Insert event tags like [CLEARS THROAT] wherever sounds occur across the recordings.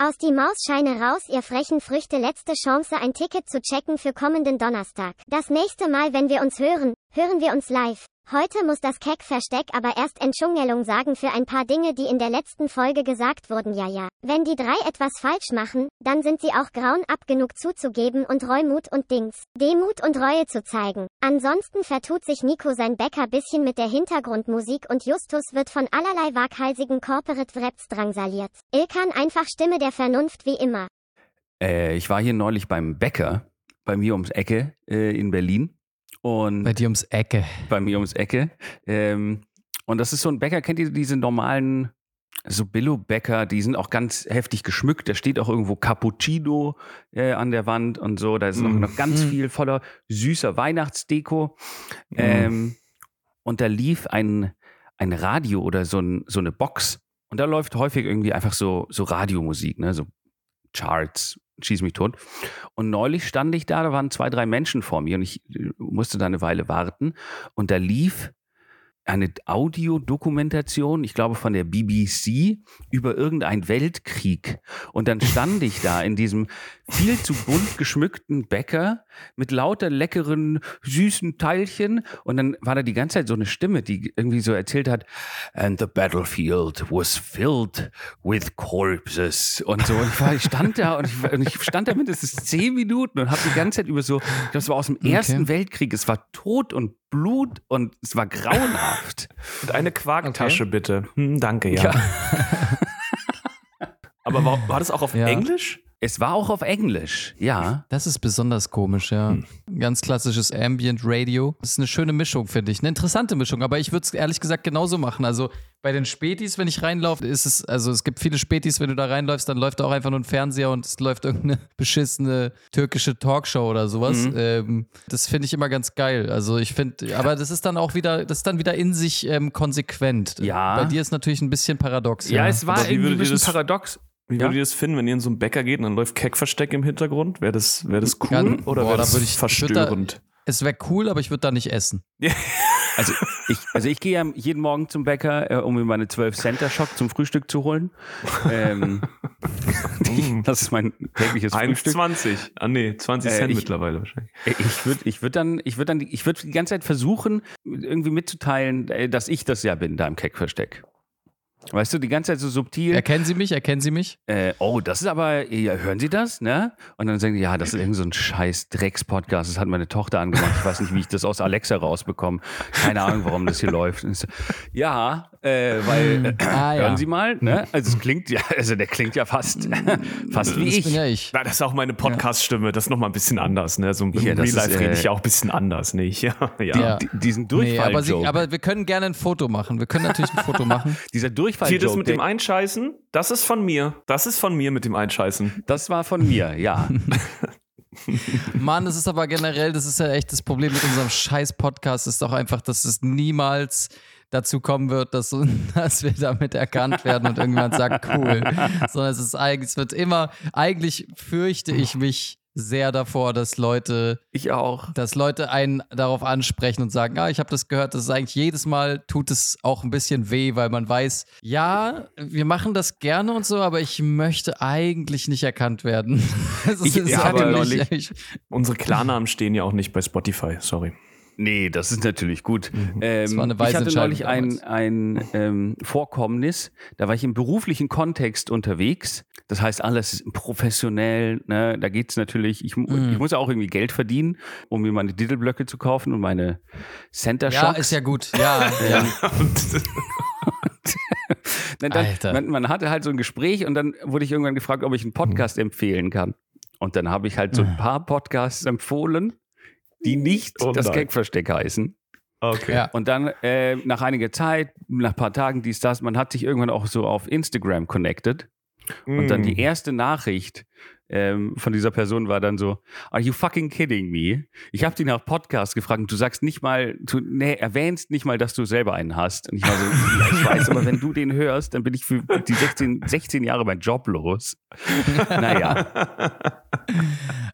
Aus die Mausscheine raus, ihr frechen Früchte, letzte Chance, ein Ticket zu checken für kommenden Donnerstag. Das nächste Mal, wenn wir uns hören, hören wir uns live. Heute muss das Keck-Versteck aber erst Entschuldigung sagen für ein paar Dinge, die in der letzten Folge gesagt wurden. Ja, ja. Wenn die drei etwas falsch machen, dann sind sie auch grauenab genug zuzugeben und Reumut und Dings. Demut und Reue zu zeigen. Ansonsten vertut sich Nico sein Bäcker bisschen mit der Hintergrundmusik und Justus wird von allerlei waghalsigen Corporate Wraps drangsaliert. Ilkan einfach Stimme der Vernunft wie immer. Äh, ich war hier neulich beim Bäcker, bei mir ums Ecke äh, in Berlin. Und Bei dir ums Ecke. bei mir ums Ecke. Ähm, und das ist so ein Bäcker, kennt ihr diese normalen, so Billo-Bäcker, die sind auch ganz heftig geschmückt. Da steht auch irgendwo Cappuccino äh, an der Wand und so. Da ist noch, Mm. noch ganz Mm. viel voller süßer Weihnachtsdeko. Mm. Ähm, und da lief ein, ein Radio oder so, ein, so eine Box. Und da läuft häufig irgendwie einfach so, so Radiomusik, ne? so Charts, schieß mich tot. Und neulich stand ich da, da waren zwei, drei Menschen vor mir und ich äh, musste da eine Weile warten. Und da lief eine Audiodokumentation, ich glaube von der BBC, über irgendeinen Weltkrieg. Und dann stand ich da in diesem viel zu bunt geschmückten Bäcker mit lauter leckeren, süßen Teilchen. Und dann war da die ganze Zeit so eine Stimme, die irgendwie so erzählt hat, and the battlefield was filled with corpses. Und so. Und ich, war, ich stand da und ich, und ich stand da mindestens zehn Minuten und habe die ganze Zeit über so, das war aus dem Ersten Weltkrieg, es war Tod und Blut und es war grauenhaft. Und eine Quarktasche bitte. Hm, danke, ja. Ja. Aber war, war das auch auf Ja. Englisch? Es war auch auf Englisch, ja. Das ist besonders komisch, ja. Ganz klassisches Ambient Radio. Das ist eine schöne Mischung, finde ich. Eine interessante Mischung, aber ich würde es ehrlich gesagt genauso machen. Also bei den Spätis, wenn ich reinlaufe, ist es, also es gibt viele Spätis, wenn du da reinläufst, dann läuft da auch einfach nur ein Fernseher und es läuft irgendeine [LAUGHS] beschissene türkische Talkshow oder sowas. Mhm. Ähm, das finde ich immer ganz geil. Also ich finde, aber das ist dann auch wieder, das ist dann wieder in sich ähm, konsequent. Ja. Bei dir ist natürlich ein bisschen paradox. Ja, es war irgendwie ein bisschen paradox. Wie Ja. würdet ihr das finden, wenn ihr in so einen Bäcker geht und dann läuft Keckversteck im Hintergrund? Wäre das, wär das cool Ja, oder boah, wäre da das würd ich- ich würd da- verstörend? Es wäre cool, aber ich würde da nicht essen. Also ich, also ich gehe ja jeden Morgen zum Bäcker, äh, um mir meine 12 Center Schock zum Frühstück zu holen. Ähm, [LAUGHS] die, das ist mein tägliches Frühstück. 1,20. Ah nee, 20 Äh, Cent ich- mittlerweile wahrscheinlich. Ich würde ich würd dann, ich würde dann, ich würde die ganze Zeit versuchen, irgendwie mitzuteilen, äh, dass ich das ja bin, da im Keckversteck. Weißt du, die ganze Zeit so subtil. Erkennen Sie mich? Erkennen Sie mich? Äh, oh, das ist aber, ja, hören Sie das, ne? Und dann sagen die, ja, das ist irgend so ein scheiß Drecks-Podcast. Das hat meine Tochter angemacht. Ich weiß nicht, wie ich das aus Alexa rausbekomme. Keine Ahnung, warum das hier [LAUGHS] läuft. So, ja, äh, weil, äh, Ah, ja. hören Sie mal, ne? Also es klingt ja, also der klingt ja fast, [LAUGHS] fast wie Das ich. bin ja ich. Na, das ist auch meine Podcast-Stimme. Das ist nochmal ein bisschen anders. Ne? So im Hier, Real das Life rede ich äh, ja auch ein bisschen anders, nicht? [LAUGHS] Ja, ja. Ja. Die- Diesen Nee, aber, sie, aber wir können gerne ein Foto machen. Wir können natürlich ein Foto machen. [LAUGHS] Dieser Hier Durchfall-Joke, das mit dem Einscheißen, das ist von mir. Das ist von mir mit dem Einscheißen. das war von mir, ja. Mann, es ist aber generell, das ist ja echt das Problem mit unserem scheiß Podcast, ist doch einfach, dass es niemals dazu kommen wird, dass, [LAUGHS] dass wir damit erkannt werden und irgendjemand sagt, cool. [LAUGHS] Sondern es ist eigentlich, es wird immer, eigentlich fürchte ich mich sehr davor, dass Leute, Ich auch. dass Leute einen darauf ansprechen und sagen, ah, ich habe das gehört, das ist eigentlich jedes Mal tut es auch ein bisschen weh, weil man weiß, ja, wir machen das gerne und so, aber ich möchte eigentlich nicht erkannt werden. [LAUGHS] Ich- hatte eigentlich- neulich- ich- Unsere Klarnamen stehen ja auch nicht bei Spotify, sorry. Nee, das ist natürlich gut. Ähm, Das war eine weise ich hatte neulich ein, ein ähm, Vorkommnis, da war ich im beruflichen Kontext unterwegs. Das heißt, alles professionell. Ne? Da geht's natürlich, ich, Mhm. ich muss auch irgendwie Geld verdienen, um mir meine Diddleblöcke zu kaufen und meine Center Ja, Shocks. ist ja gut. Ja, ja. [LAUGHS] [LAUGHS] Dann, Alter. Man, man hatte halt so ein Gespräch und dann wurde ich irgendwann gefragt, ob ich einen Podcast empfehlen kann. Und dann habe ich halt so ein paar Podcasts empfohlen, die nicht Oh das nein. Keckversteck heißen. Okay. Ja. Und dann äh, nach einiger Zeit, nach ein paar Tagen, dies, das, man hat sich irgendwann auch so auf Instagram connected. Und dann Mm. die erste Nachricht ähm, von dieser Person war dann so, are you fucking kidding me? Ich habe dich nach Podcast gefragt und du sagst nicht mal, du nee, erwähnst nicht mal, dass du selber einen hast. Und ich war so, ja, ich weiß, aber wenn du den hörst, dann bin ich für die 16, 16 Jahre mein Job los. [LAUGHS] Naja, [LAUGHS]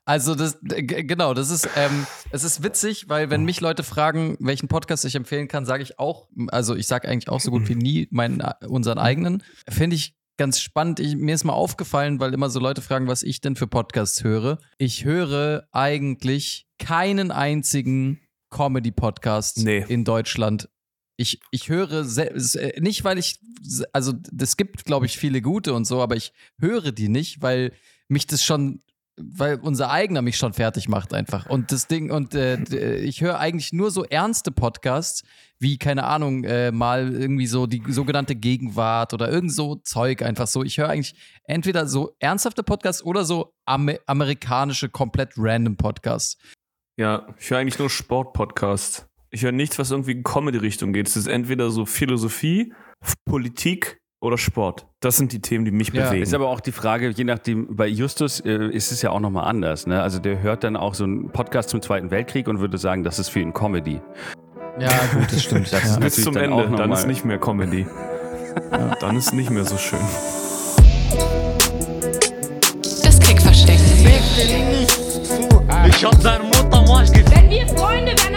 Also das g- genau, das ist ähm, es ist witzig, weil wenn mich Leute fragen, welchen Podcast ich empfehlen kann, sage ich auch, also ich sage eigentlich auch so gut wie nie meinen unseren eigenen. Finde ich ganz spannend. Ich, mir ist mal aufgefallen, weil immer so Leute fragen, was ich denn für Podcasts höre. Ich höre eigentlich keinen einzigen Comedy-Podcast Nee. in Deutschland. Ich, ich höre se- nicht, weil ich, also es gibt, glaube ich, viele gute und so, aber ich höre die nicht, weil mich das schon, weil unser eigener mich schon fertig macht einfach. Und das Ding, und äh, d- ich höre eigentlich nur so ernste Podcasts, wie, keine Ahnung, äh, mal irgendwie so die sogenannte Gegenwart oder irgend so Zeug einfach so. Ich höre eigentlich entweder so ernsthafte Podcasts oder so Amer amerikanische, komplett random Podcasts. Ja, ich höre eigentlich nur Sport-Podcasts. Ich höre nichts, was irgendwie in Comedy-Richtung geht. Es ist entweder so Philosophie, Politik oder Sport. Das sind die Themen, die mich Ja, bewegen. Ist aber auch die Frage, je nachdem, bei Justus äh, ist es ja auch nochmal anders. Ne? Also der hört dann auch so einen Podcast zum Zweiten Weltkrieg und würde sagen, das ist für ihn Comedy. Ja, gut, das stimmt. [LAUGHS] Das ja. ist Bis zum dann Ende, dann ist nicht mehr Comedy. [LAUGHS] Dann ist nicht mehr so schön. Das Keckversteck. Ich hab seine Mutter mal ge Wenn wir Freunde wären,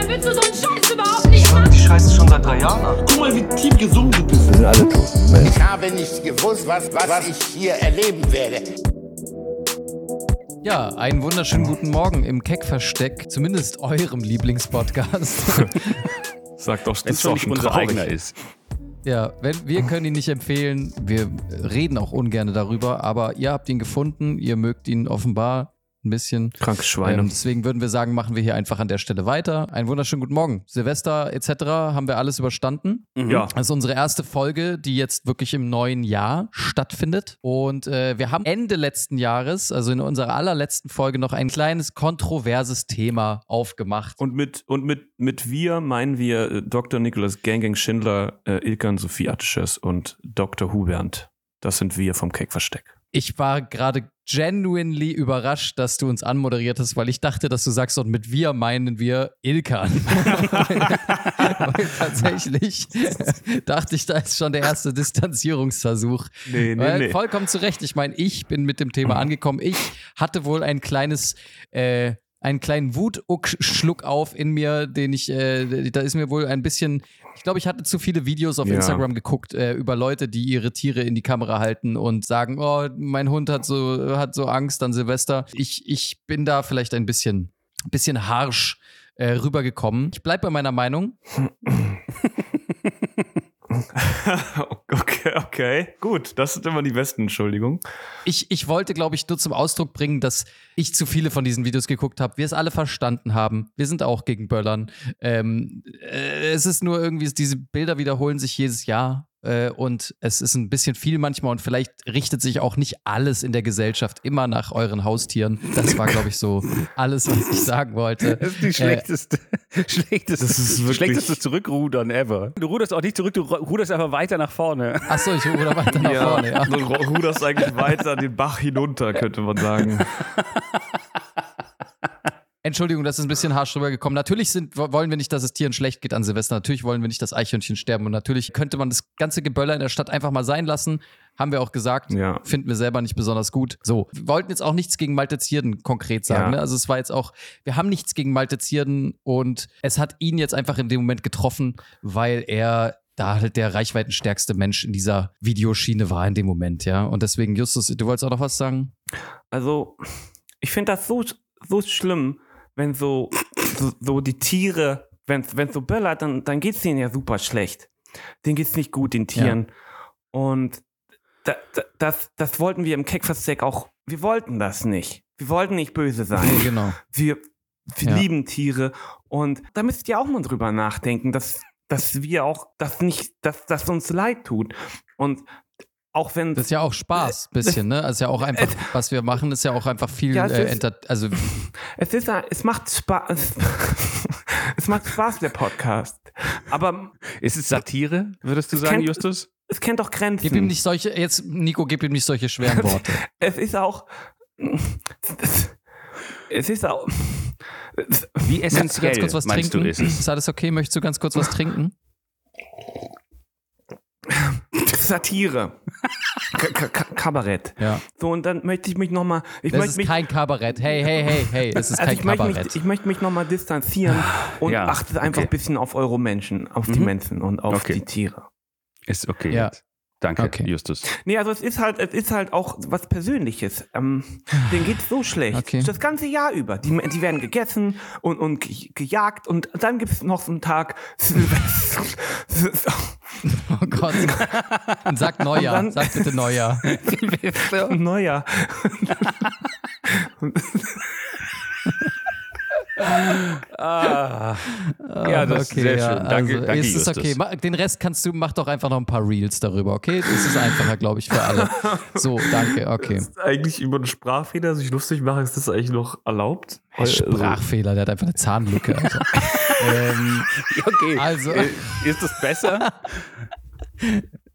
Scheiße schon seit drei Jahren an. Guck mal, wie tief gesungen du bist. Ich habe nicht gewusst, was, was ich hier erleben werde. Ja, einen wunderschönen guten Morgen im Keckversteck, zumindest eurem Lieblingspodcast. [LAUGHS] Sag doch, das Wenn es ist schon doch nicht schon unser eigener ist. ja, wenn, wir können ihn nicht empfehlen, wir reden auch ungern darüber, aber ihr habt ihn gefunden, ihr mögt ihn offenbar ein bisschen. Krankes Schweine. Ähm, deswegen würden wir sagen, machen wir hier einfach an der Stelle weiter. Einen wunderschönen guten Morgen. Silvester etc. haben wir alles überstanden. ja, Das ist unsere erste Folge, die jetzt wirklich im neuen Jahr stattfindet. Und äh, wir haben Ende letzten Jahres, also in unserer allerletzten Folge, noch ein kleines kontroverses Thema aufgemacht. und mit, und mit, mit wir meinen wir äh, Dr. Nicholas Gang Gang Schindler, äh, Ilkan Sophie Attisches und Dr. Hubert. Das sind wir vom Keckversteck. Ich war gerade genuinely überrascht, dass du uns anmoderiert hast, weil ich dachte, dass du sagst, und mit wir meinen wir Ilkan. [LAUGHS] [LAUGHS] weil tatsächlich dachte ich, da ist schon der erste Distanzierungsversuch. Nee, Weil, Vollkommen zu Recht. Ich meine, ich bin mit dem Thema angekommen. Ich hatte wohl ein kleines, äh, einen kleinen Wutschluck auf in mir, den ich, äh, da ist mir wohl ein bisschen, ich glaube, ich hatte zu viele Videos auf Ja. Instagram geguckt äh, über Leute, die ihre Tiere in die Kamera halten und sagen, oh, mein Hund hat so, hat so Angst an Silvester. Ich, ich bin da vielleicht ein bisschen, bisschen harsch äh, rübergekommen. Ich bleibe bei meiner Meinung. [LAUGHS] okay, okay. Gut, das sind immer die besten Entschuldigungen. Ich, ich wollte, glaube ich, nur zum Ausdruck bringen, dass ich zu viele von diesen Videos geguckt habe. Wir es alle verstanden haben. Wir sind auch gegen Böllern. Ähm, äh, es ist nur irgendwie, diese Bilder wiederholen sich jedes Jahr. Äh, und es ist ein bisschen viel manchmal und vielleicht richtet sich auch nicht alles in der Gesellschaft immer nach euren Haustieren. Das war, glaube ich, so [LAUGHS] alles, was ich sagen wollte. Das ist die Äh, schlechteste, [LAUGHS] schlechteste, Das ist schlechteste Zurückrudern ever. Du ruderst auch nicht zurück, du ruderst einfach weiter nach vorne. Achso, ich ruder weiter nach vorne, ja. Du ruderst eigentlich weiter den Bach hinunter, könnte man sagen. [LAUGHS] Entschuldigung, das ist ein bisschen harsch rübergekommen. Natürlich sind, wo- wollen wir nicht, dass es Tieren schlecht geht an Silvester. Natürlich wollen wir nicht, dass Eichhörnchen sterben. Und natürlich könnte man das ganze Geböller in der Stadt einfach mal sein lassen. Haben wir auch gesagt. Ja. Finden wir selber nicht besonders gut. So, wir wollten jetzt auch nichts gegen Malte Zierden konkret sagen. Ja. Ne? Also es war jetzt auch, wir haben nichts gegen Malte Zierden und es hat ihn jetzt einfach in dem Moment getroffen, weil er da halt der reichweitenstärkste Mensch in dieser Videoschiene war in dem Moment, ja. Und deswegen, Justus, du wolltest auch noch was sagen? Also, ich finde das so, so schlimm, wenn so, so, so die Tiere, wenn es so böllert, dann, dann geht es denen ja super schlecht. Denen geht es nicht gut, den Tieren. Und da, da, das, das wollten wir im Keckversteck auch, wir wollten das nicht. Wir wollten nicht böse sein. Nee, genau. Wir, wir Ja. lieben Tiere. Und da müsst ihr auch mal drüber nachdenken, dass, dass wir auch das nicht, dass das uns leid tut. Und auch wenn Das ist ja auch Spaß, [LAUGHS] bisschen, ne? Also ja auch einfach, was wir machen, ist ja auch einfach viel, Ja, es äh, ist- also [LAUGHS] Es ist, ein- es macht Spaß. [LAUGHS] Es macht Spaß, der Podcast. Aber Ist es Satire, würdest du sagen, kennt- Justus? es kennt doch Grenzen. gib ihm nicht solche, jetzt, Nico, gib ihm nicht solche schweren Worte. Es ist auch. Es ist auch. Wie Möchtest du essentiell ganz kurz was meinst trinken? du ist es? Ist alles okay? Möchtest du ganz kurz was trinken? Satire. [LAUGHS] K Kabarett. Ja. So, und dann möchte ich mich nochmal. Das möchte ist mich. kein Kabarett. Hey, hey, hey, hey, es ist also kein ich möchte, Kabarett. mich, ich möchte mich nochmal distanzieren und Ja, achte einfach ein bisschen auf eure Menschen, auf die Mhm. Menschen und auf Okay. die Tiere. Ist okay. Ja. jetzt. Danke, Okay. Justus. Nee, also es ist halt, es ist halt auch was Persönliches. Ähm, denen geht's so schlecht. Okay. Das ganze Jahr über. Die, die werden gegessen und, und ge- gejagt und dann gibt's noch so einen Tag. [LAUGHS] Oh Gott. Und sag Neujahr. dann- Sag bitte Neujahr. [LAUGHS] Neujahr. [LAUGHS] Ah. Ja, das ist sehr schön. Danke, also, danke ist es okay. Ma- Den Rest kannst du, mach doch einfach noch ein paar Reels darüber, okay? Das ist einfacher, glaube ich, für alle. So, danke, okay. Eigentlich über einen Sprachfehler sich lustig machen, ist das eigentlich noch erlaubt? Also, Sprachfehler, der hat einfach eine Zahnlücke. [LAUGHS] Alter. ähm, Okay. Also- Äh, ist das besser?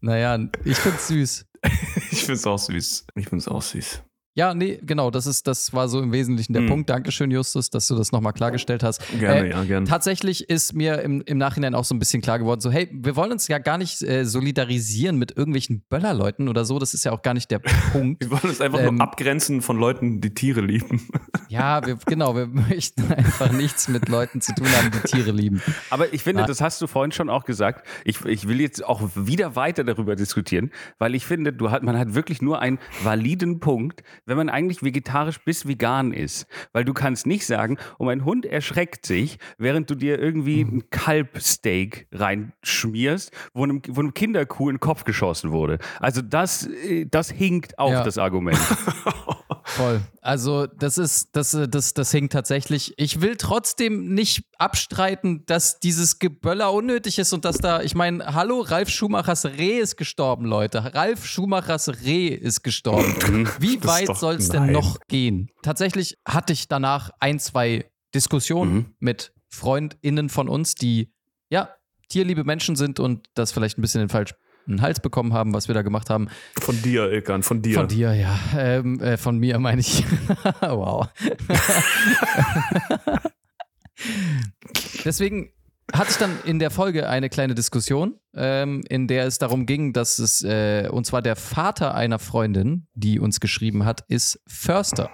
naja, ich find's süß. [LAUGHS] ich finde es auch süß. Ich finde es auch süß. Ja, nee, genau, das ist, das war so im Wesentlichen der Mhm. Punkt. Dankeschön, Justus, dass du das nochmal klargestellt hast. Gerne, Äh, ja, gerne. Tatsächlich ist mir im, im Nachhinein auch so ein bisschen klar geworden, so, hey, wir wollen uns ja gar nicht äh, solidarisieren mit irgendwelchen Böllerleuten oder so, das ist ja auch gar nicht der [LAUGHS] Punkt. Wir wollen uns einfach Ähm, nur abgrenzen von Leuten, die Tiere lieben. [LAUGHS] Ja, wir, genau, wir möchten einfach nichts mit Leuten zu tun haben, die Tiere lieben. Aber ich finde, Ah. das hast du vorhin schon auch gesagt. Ich, ich will jetzt auch wieder weiter darüber diskutieren, weil ich finde, du hat, man hat wirklich nur einen validen Punkt, wenn man eigentlich vegetarisch bis vegan ist. Weil du kannst nicht sagen, oh, mein Hund erschreckt sich, während du dir irgendwie ein Kalbsteak reinschmierst, wo einem, wo einem Kinderkuh in den Kopf geschossen wurde. Also das, äh, das hinkt auch, Ja. das Argument. [LAUGHS] Voll. Also, das ist, das, äh, das, das hinkt tatsächlich. Ich will trotzdem nicht abstreiten, dass dieses Geböller unnötig ist und dass da, ich meine, hallo, Ralf Schumachers Reh ist gestorben, Leute. Ralf Schumachers Reh ist gestorben. [LAUGHS] Wie Das ist weit soll es denn noch gehen? Tatsächlich hatte ich danach ein, zwei Diskussionen Mhm. mit FreundInnen von uns, die, ja, tierliebe Menschen sind und das vielleicht ein bisschen den falschen Hals bekommen haben, was wir da gemacht haben. Von dir, Ilkan, von dir. Von dir, ja. Ähm, äh, von mir meine ich. [LAUGHS] wow. [LAUGHS] Deswegen hatte ich dann in der Folge eine kleine Diskussion, ähm, in der es darum ging, dass es, äh, und zwar der Vater einer Freundin, die uns geschrieben hat, ist Förster.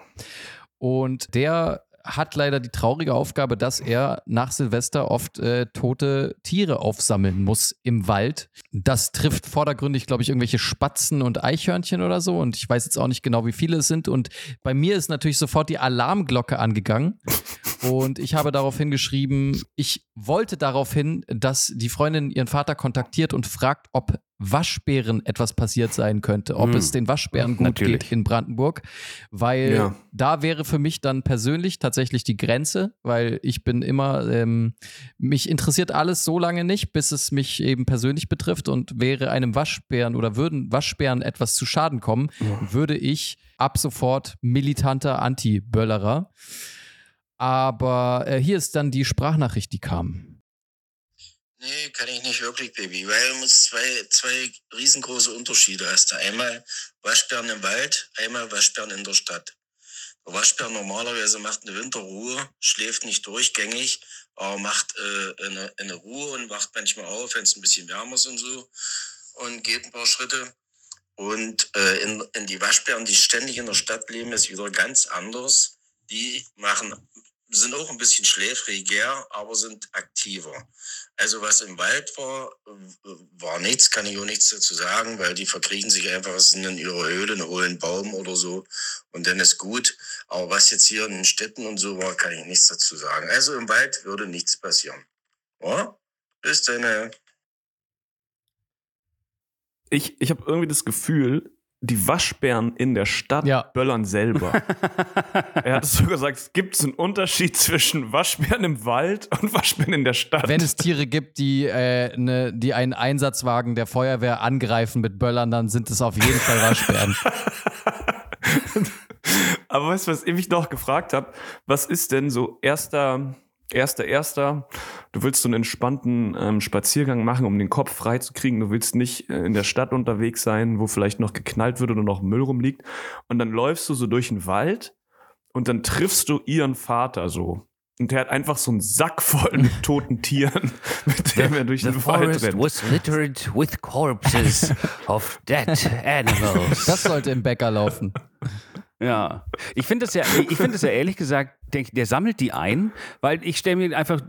Und der hat leider die traurige Aufgabe, dass er nach Silvester oft äh, tote Tiere aufsammeln muss im Wald. Das trifft vordergründig, glaube ich, irgendwelche Spatzen und Eichhörnchen oder so. Und ich weiß jetzt auch nicht genau, wie viele es sind. Und bei mir ist natürlich sofort die Alarmglocke angegangen. Und ich habe daraufhin geschrieben, ich wollte daraufhin, dass die Freundin ihren Vater kontaktiert und fragt, ob Waschbären etwas passiert sein könnte, ob Hm. es den Waschbären gut Natürlich. geht in Brandenburg, weil Ja. da wäre für mich dann persönlich tatsächlich die Grenze, weil ich bin immer, ähm, mich interessiert alles so lange nicht, bis es mich eben persönlich betrifft und wäre einem Waschbären oder würden Waschbären etwas zu Schaden kommen, würde ich ab sofort militanter Anti-Böllerer. Aber äh, hier ist dann die Sprachnachricht, die kam. Nee, kann ich nicht wirklich, Baby, weil du zwei, zwei riesengroße Unterschiede hast. Einmal Waschbären im Wald, einmal Waschbären in der Stadt. Der Waschbär normalerweise macht eine Winterruhe, schläft nicht durchgängig, aber macht äh, eine, eine Ruhe und wacht manchmal auf, wenn es ein bisschen wärmer ist und so und geht ein paar Schritte. Und äh, in, in die Waschbären, die ständig in der Stadt leben, ist wieder ganz anders. Die machen, sind auch ein bisschen schläfriger, aber sind aktiver. Also was im Wald war, war nichts, kann ich auch nichts dazu sagen, weil die verkriechen sich einfach sind in ihrer Höhle, einen hohlen Baum oder so und dann ist gut. Aber was jetzt hier in den Städten und so war, kann ich nichts dazu sagen. Also im Wald würde nichts passieren. Ja? Bis dann. Ich, ich habe irgendwie das Gefühl, die Waschbären in der Stadt Ja. böllern selber. [LAUGHS] er hat es so gesagt, es gibt einen Unterschied zwischen Waschbären im Wald und Waschbären in der Stadt. Wenn es Tiere gibt, die, äh, ne, die einen Einsatzwagen der Feuerwehr angreifen mit Böllern, dann sind es auf jeden Fall Waschbären. [LAUGHS] Aber weißt du, was ich mich noch gefragt habe? Was ist denn so erster, erster, erster? Du willst so einen entspannten ähm, Spaziergang machen, um den Kopf frei zu kriegen. Du willst nicht äh, in der Stadt unterwegs sein, wo vielleicht noch geknallt wird oder noch Müll rumliegt. Und dann läufst du so durch den Wald und dann triffst du ihren Vater so. Und der hat einfach so einen Sack voll mit [LAUGHS] toten Tieren, mit dem er durch The den Wald forest rennt. was littered with corpses of dead [LAUGHS] animals. Das sollte im Bäcker laufen. [LAUGHS] Ja, ich finde das ja, ich finde das ja ehrlich gesagt, denk, der sammelt die ein, weil ich stelle mir einfach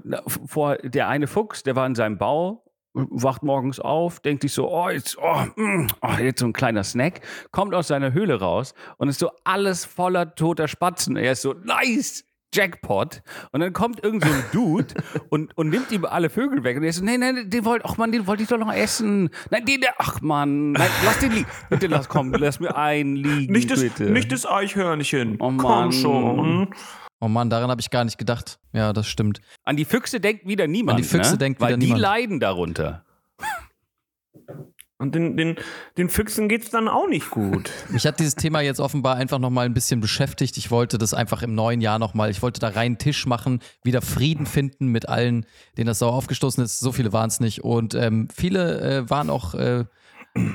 vor, der eine Fuchs, der war in seinem Bau wacht morgens auf, denkt sich so, oh, jetzt, oh, mm, oh, jetzt so ein kleiner Snack, kommt aus seiner Höhle raus und ist so alles voller toter Spatzen. Er ist so, nice, Jackpot. Und dann kommt irgend so ein Dude [LAUGHS] und, und nimmt ihm alle Vögel weg. Und er ist so, nee, nee, den wollte, ach man, den wollte ich doch noch essen. Nein, den, der, ach man, nein, lass den liegen. [LAUGHS] Bitte lass, komm, lass mir einen liegen, Nicht das, bitte. nicht das Eichhörnchen. Oh Mann. Komm schon. Oh Mann, daran habe ich gar nicht gedacht. Ja, das stimmt. An die Füchse denkt wieder niemand. An die Füchse ne? denkt Weil wieder die niemand. leiden darunter. Und den, den, den Füchsen geht's dann auch nicht gut. [LAUGHS] Mich hat dieses Thema jetzt offenbar einfach nochmal ein bisschen beschäftigt. Ich wollte das einfach im neuen Jahr nochmal, ich wollte da rein Tisch machen, wieder Frieden finden mit allen, denen das sauer aufgestoßen ist. So viele waren es nicht. Und ähm, viele äh, waren auch, äh,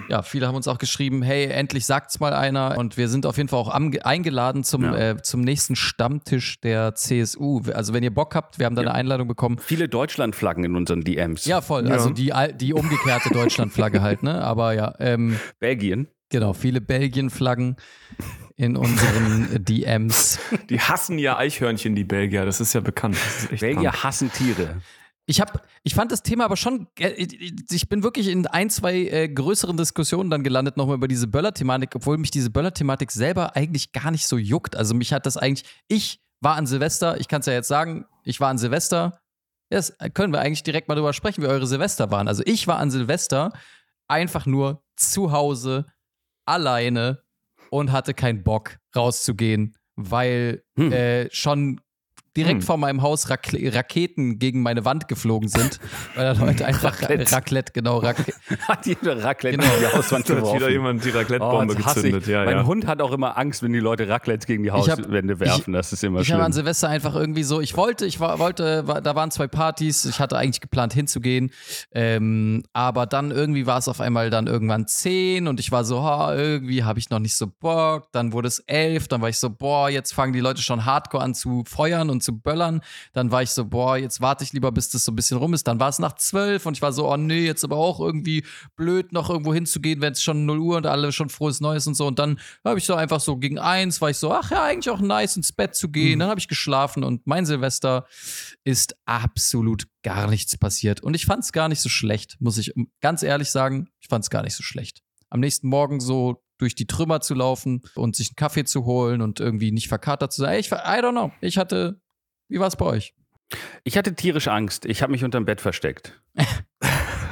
ja, viele haben uns auch geschrieben, hey, endlich sagt's mal einer. Und wir sind auf jeden Fall auch eingeladen zum, Ja. äh, zum nächsten Stammtisch der CSU. Also wenn ihr Bock habt, wir haben da eine Einladung bekommen. Viele Deutschlandflaggen in unseren DMs. Ja, voll. Also die, die umgekehrte Deutschlandflagge halt, ne? Aber ja, ähm, Belgien. Genau, viele Belgien-Flaggen in unseren DMs. Die hassen ja Eichhörnchen, die Belgier. Das ist ja bekannt. Ist Belgier krank. hassen Tiere. Ich habe, ich fand das Thema aber schon, äh, ich bin wirklich in ein, zwei äh, größeren Diskussionen dann gelandet nochmal über diese Böller-Thematik, obwohl mich diese Böller-Thematik selber eigentlich gar nicht so juckt. Also mich hat das eigentlich, ich war an Silvester, ich kann es ja jetzt sagen, ich war an Silvester. Jetzt können wir eigentlich direkt mal drüber sprechen, wie eure Silvester waren. Also ich war an Silvester einfach nur zu Hause, alleine und hatte keinen Bock rauszugehen, weil Hm. äh, schon direkt Hm. vor meinem Haus Rakle Raketen gegen meine Wand geflogen sind, [LAUGHS] weil da Leute einfach Raclette, Raclette genau, Raclette. [LAUGHS] Hat jeder Raclette Genau. die Hauswand [LAUGHS] Da hat geworfen. wieder jemand die Oh, Raclette-Bombe hasse gezündet. ich. Ja, mein ja. Hund hat auch immer Angst, wenn die Leute Raclette gegen die Ich hab- Hauswände werfen. das ist immer Ich schlimm. habe an Silvester einfach irgendwie so, ich wollte, ich war, wollte, war, da waren zwei Partys, ich hatte eigentlich geplant hinzugehen, ähm, aber dann irgendwie war es auf einmal dann irgendwann zehn und ich war so, ha, irgendwie habe ich noch nicht so Bock, dann wurde es elf, dann war ich so, boah, jetzt fangen die Leute schon hardcore an zu feuern und zu böllern, dann war ich so, boah, jetzt warte ich lieber, bis das so ein bisschen rum ist, dann war es nach zwölf und ich war so, oh nee, jetzt aber auch irgendwie blöd, noch irgendwo hinzugehen, wenn es schon 0 Uhr und alle schon frohes Neues und so. Und dann habe ich so einfach so gegen eins, war ich so, ach ja, eigentlich auch nice ins Bett zu gehen, dann habe ich geschlafen und mein Silvester ist absolut gar nichts passiert. Und ich fand es gar nicht so schlecht, muss ich ganz ehrlich sagen, ich fand es gar nicht so schlecht. Am nächsten Morgen so durch die Trümmer zu laufen und sich einen Kaffee zu holen und irgendwie nicht verkatert zu sein. Ich, I don't know. Ich hatte, wie war es bei euch? Ich hatte tierisch Angst. Ich habe mich unterm Bett versteckt. [LAUGHS]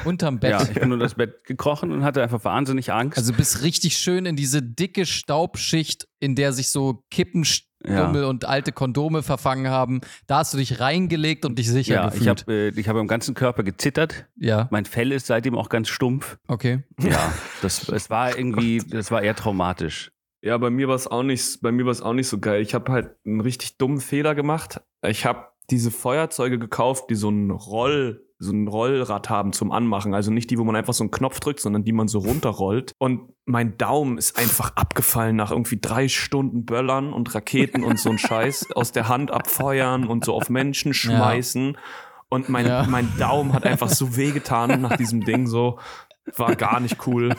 Unterm Bett. Ja, ich bin unter das Bett gekrochen und hatte einfach wahnsinnig Angst. Also bist richtig schön in diese dicke Staubschicht, in der sich so Kippenstummel und alte Kondome verfangen haben. Da hast du dich reingelegt und dich sicher ja, ich gefühlt. habe äh, ich hab im ganzen Körper gezittert. ja, Mein Fell ist seitdem auch ganz stumpf. okay. Ja, das, es war irgendwie, [LAUGHS] das war eher traumatisch. Ja, bei mir war es auch nicht, bei mir war es auch nicht so geil. Ich habe halt einen richtig dummen Fehler gemacht. Ich habe diese Feuerzeuge gekauft, die so ein Roll, so ein Rollrad haben zum Anmachen. Also nicht die, wo man einfach so einen Knopf drückt, sondern die man so runterrollt. Und mein Daumen ist einfach abgefallen nach irgendwie drei Stunden Böllern und Raketen und so ein [LAUGHS] Scheiß aus der Hand abfeuern und so auf Menschen schmeißen. Und mein, Ja. mein Daumen hat einfach so wehgetan nach diesem Ding so. War gar nicht cool.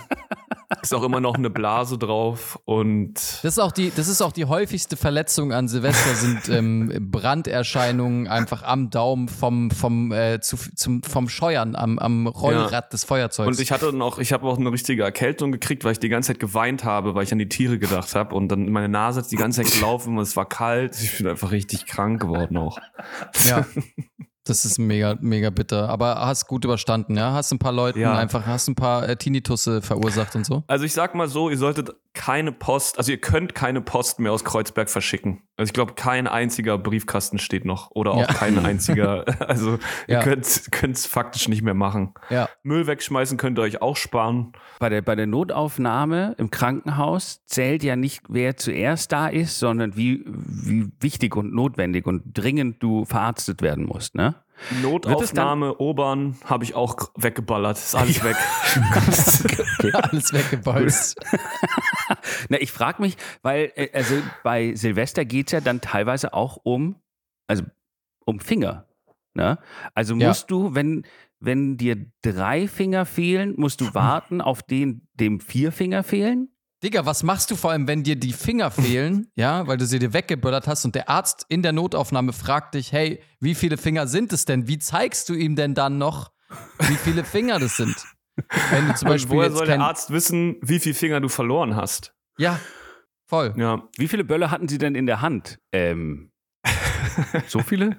Ist auch immer noch eine Blase drauf und Das ist auch die, das ist auch die häufigste Verletzung an Silvester sind ähm, Branderscheinungen einfach am Daumen vom, vom, äh, zu, zum, vom Scheuern am, am Rollrad des Feuerzeugs. Und ich hatte noch, ich habe auch eine richtige Erkältung gekriegt, weil ich die ganze Zeit geweint habe, weil ich an die Tiere gedacht habe. Und dann meine Nase hat die ganze Zeit gelaufen und es war kalt. Ich bin einfach richtig krank geworden auch. Ja. [LAUGHS] Das ist mega, mega bitter. Aber hast gut überstanden, ja? Hast ein paar Leuten Ja. einfach, hast ein paar äh, Tinnitusse verursacht und so. Also ich sag mal so, ihr solltet keine Post, also ihr könnt keine Post mehr aus Kreuzberg verschicken. Also ich glaube, kein einziger Briefkasten steht noch. Oder auch Ja. kein [LAUGHS] einziger, also ihr Ja. könnt es faktisch nicht mehr machen. Ja. Müll wegschmeißen könnt ihr euch auch sparen. Bei der, bei der Notaufnahme im Krankenhaus zählt ja nicht, wer zuerst da ist, sondern wie, wie wichtig und notwendig und dringend du verarztet werden musst, ne? Notaufnahme, Obern habe ich auch weggeballert. Ist alles weg. [LAUGHS] Alles weggebolzt. [LAUGHS] Na, ich frage mich, weil, äh, also bei Silvester geht es ja dann teilweise auch um, also um Finger. Ne? Also Ja. musst du, wenn, wenn dir drei Finger fehlen, musst du [LAUGHS] warten auf den, dem vier Finger fehlen? Digga, was machst du vor allem, wenn dir die Finger fehlen, [LAUGHS] ja, weil du sie dir weggeböllert hast und der Arzt in der Notaufnahme fragt dich, hey, wie viele Finger sind es denn? Wie zeigst du ihm denn dann noch, wie viele Finger das sind. Wenn du zum Und Beispiel woher jetzt soll der Arzt wissen, wie viele Finger du verloren hast? Ja, voll. Ja. Wie viele Böller hatten Sie denn in der Hand? Ähm, [LAUGHS] so viele?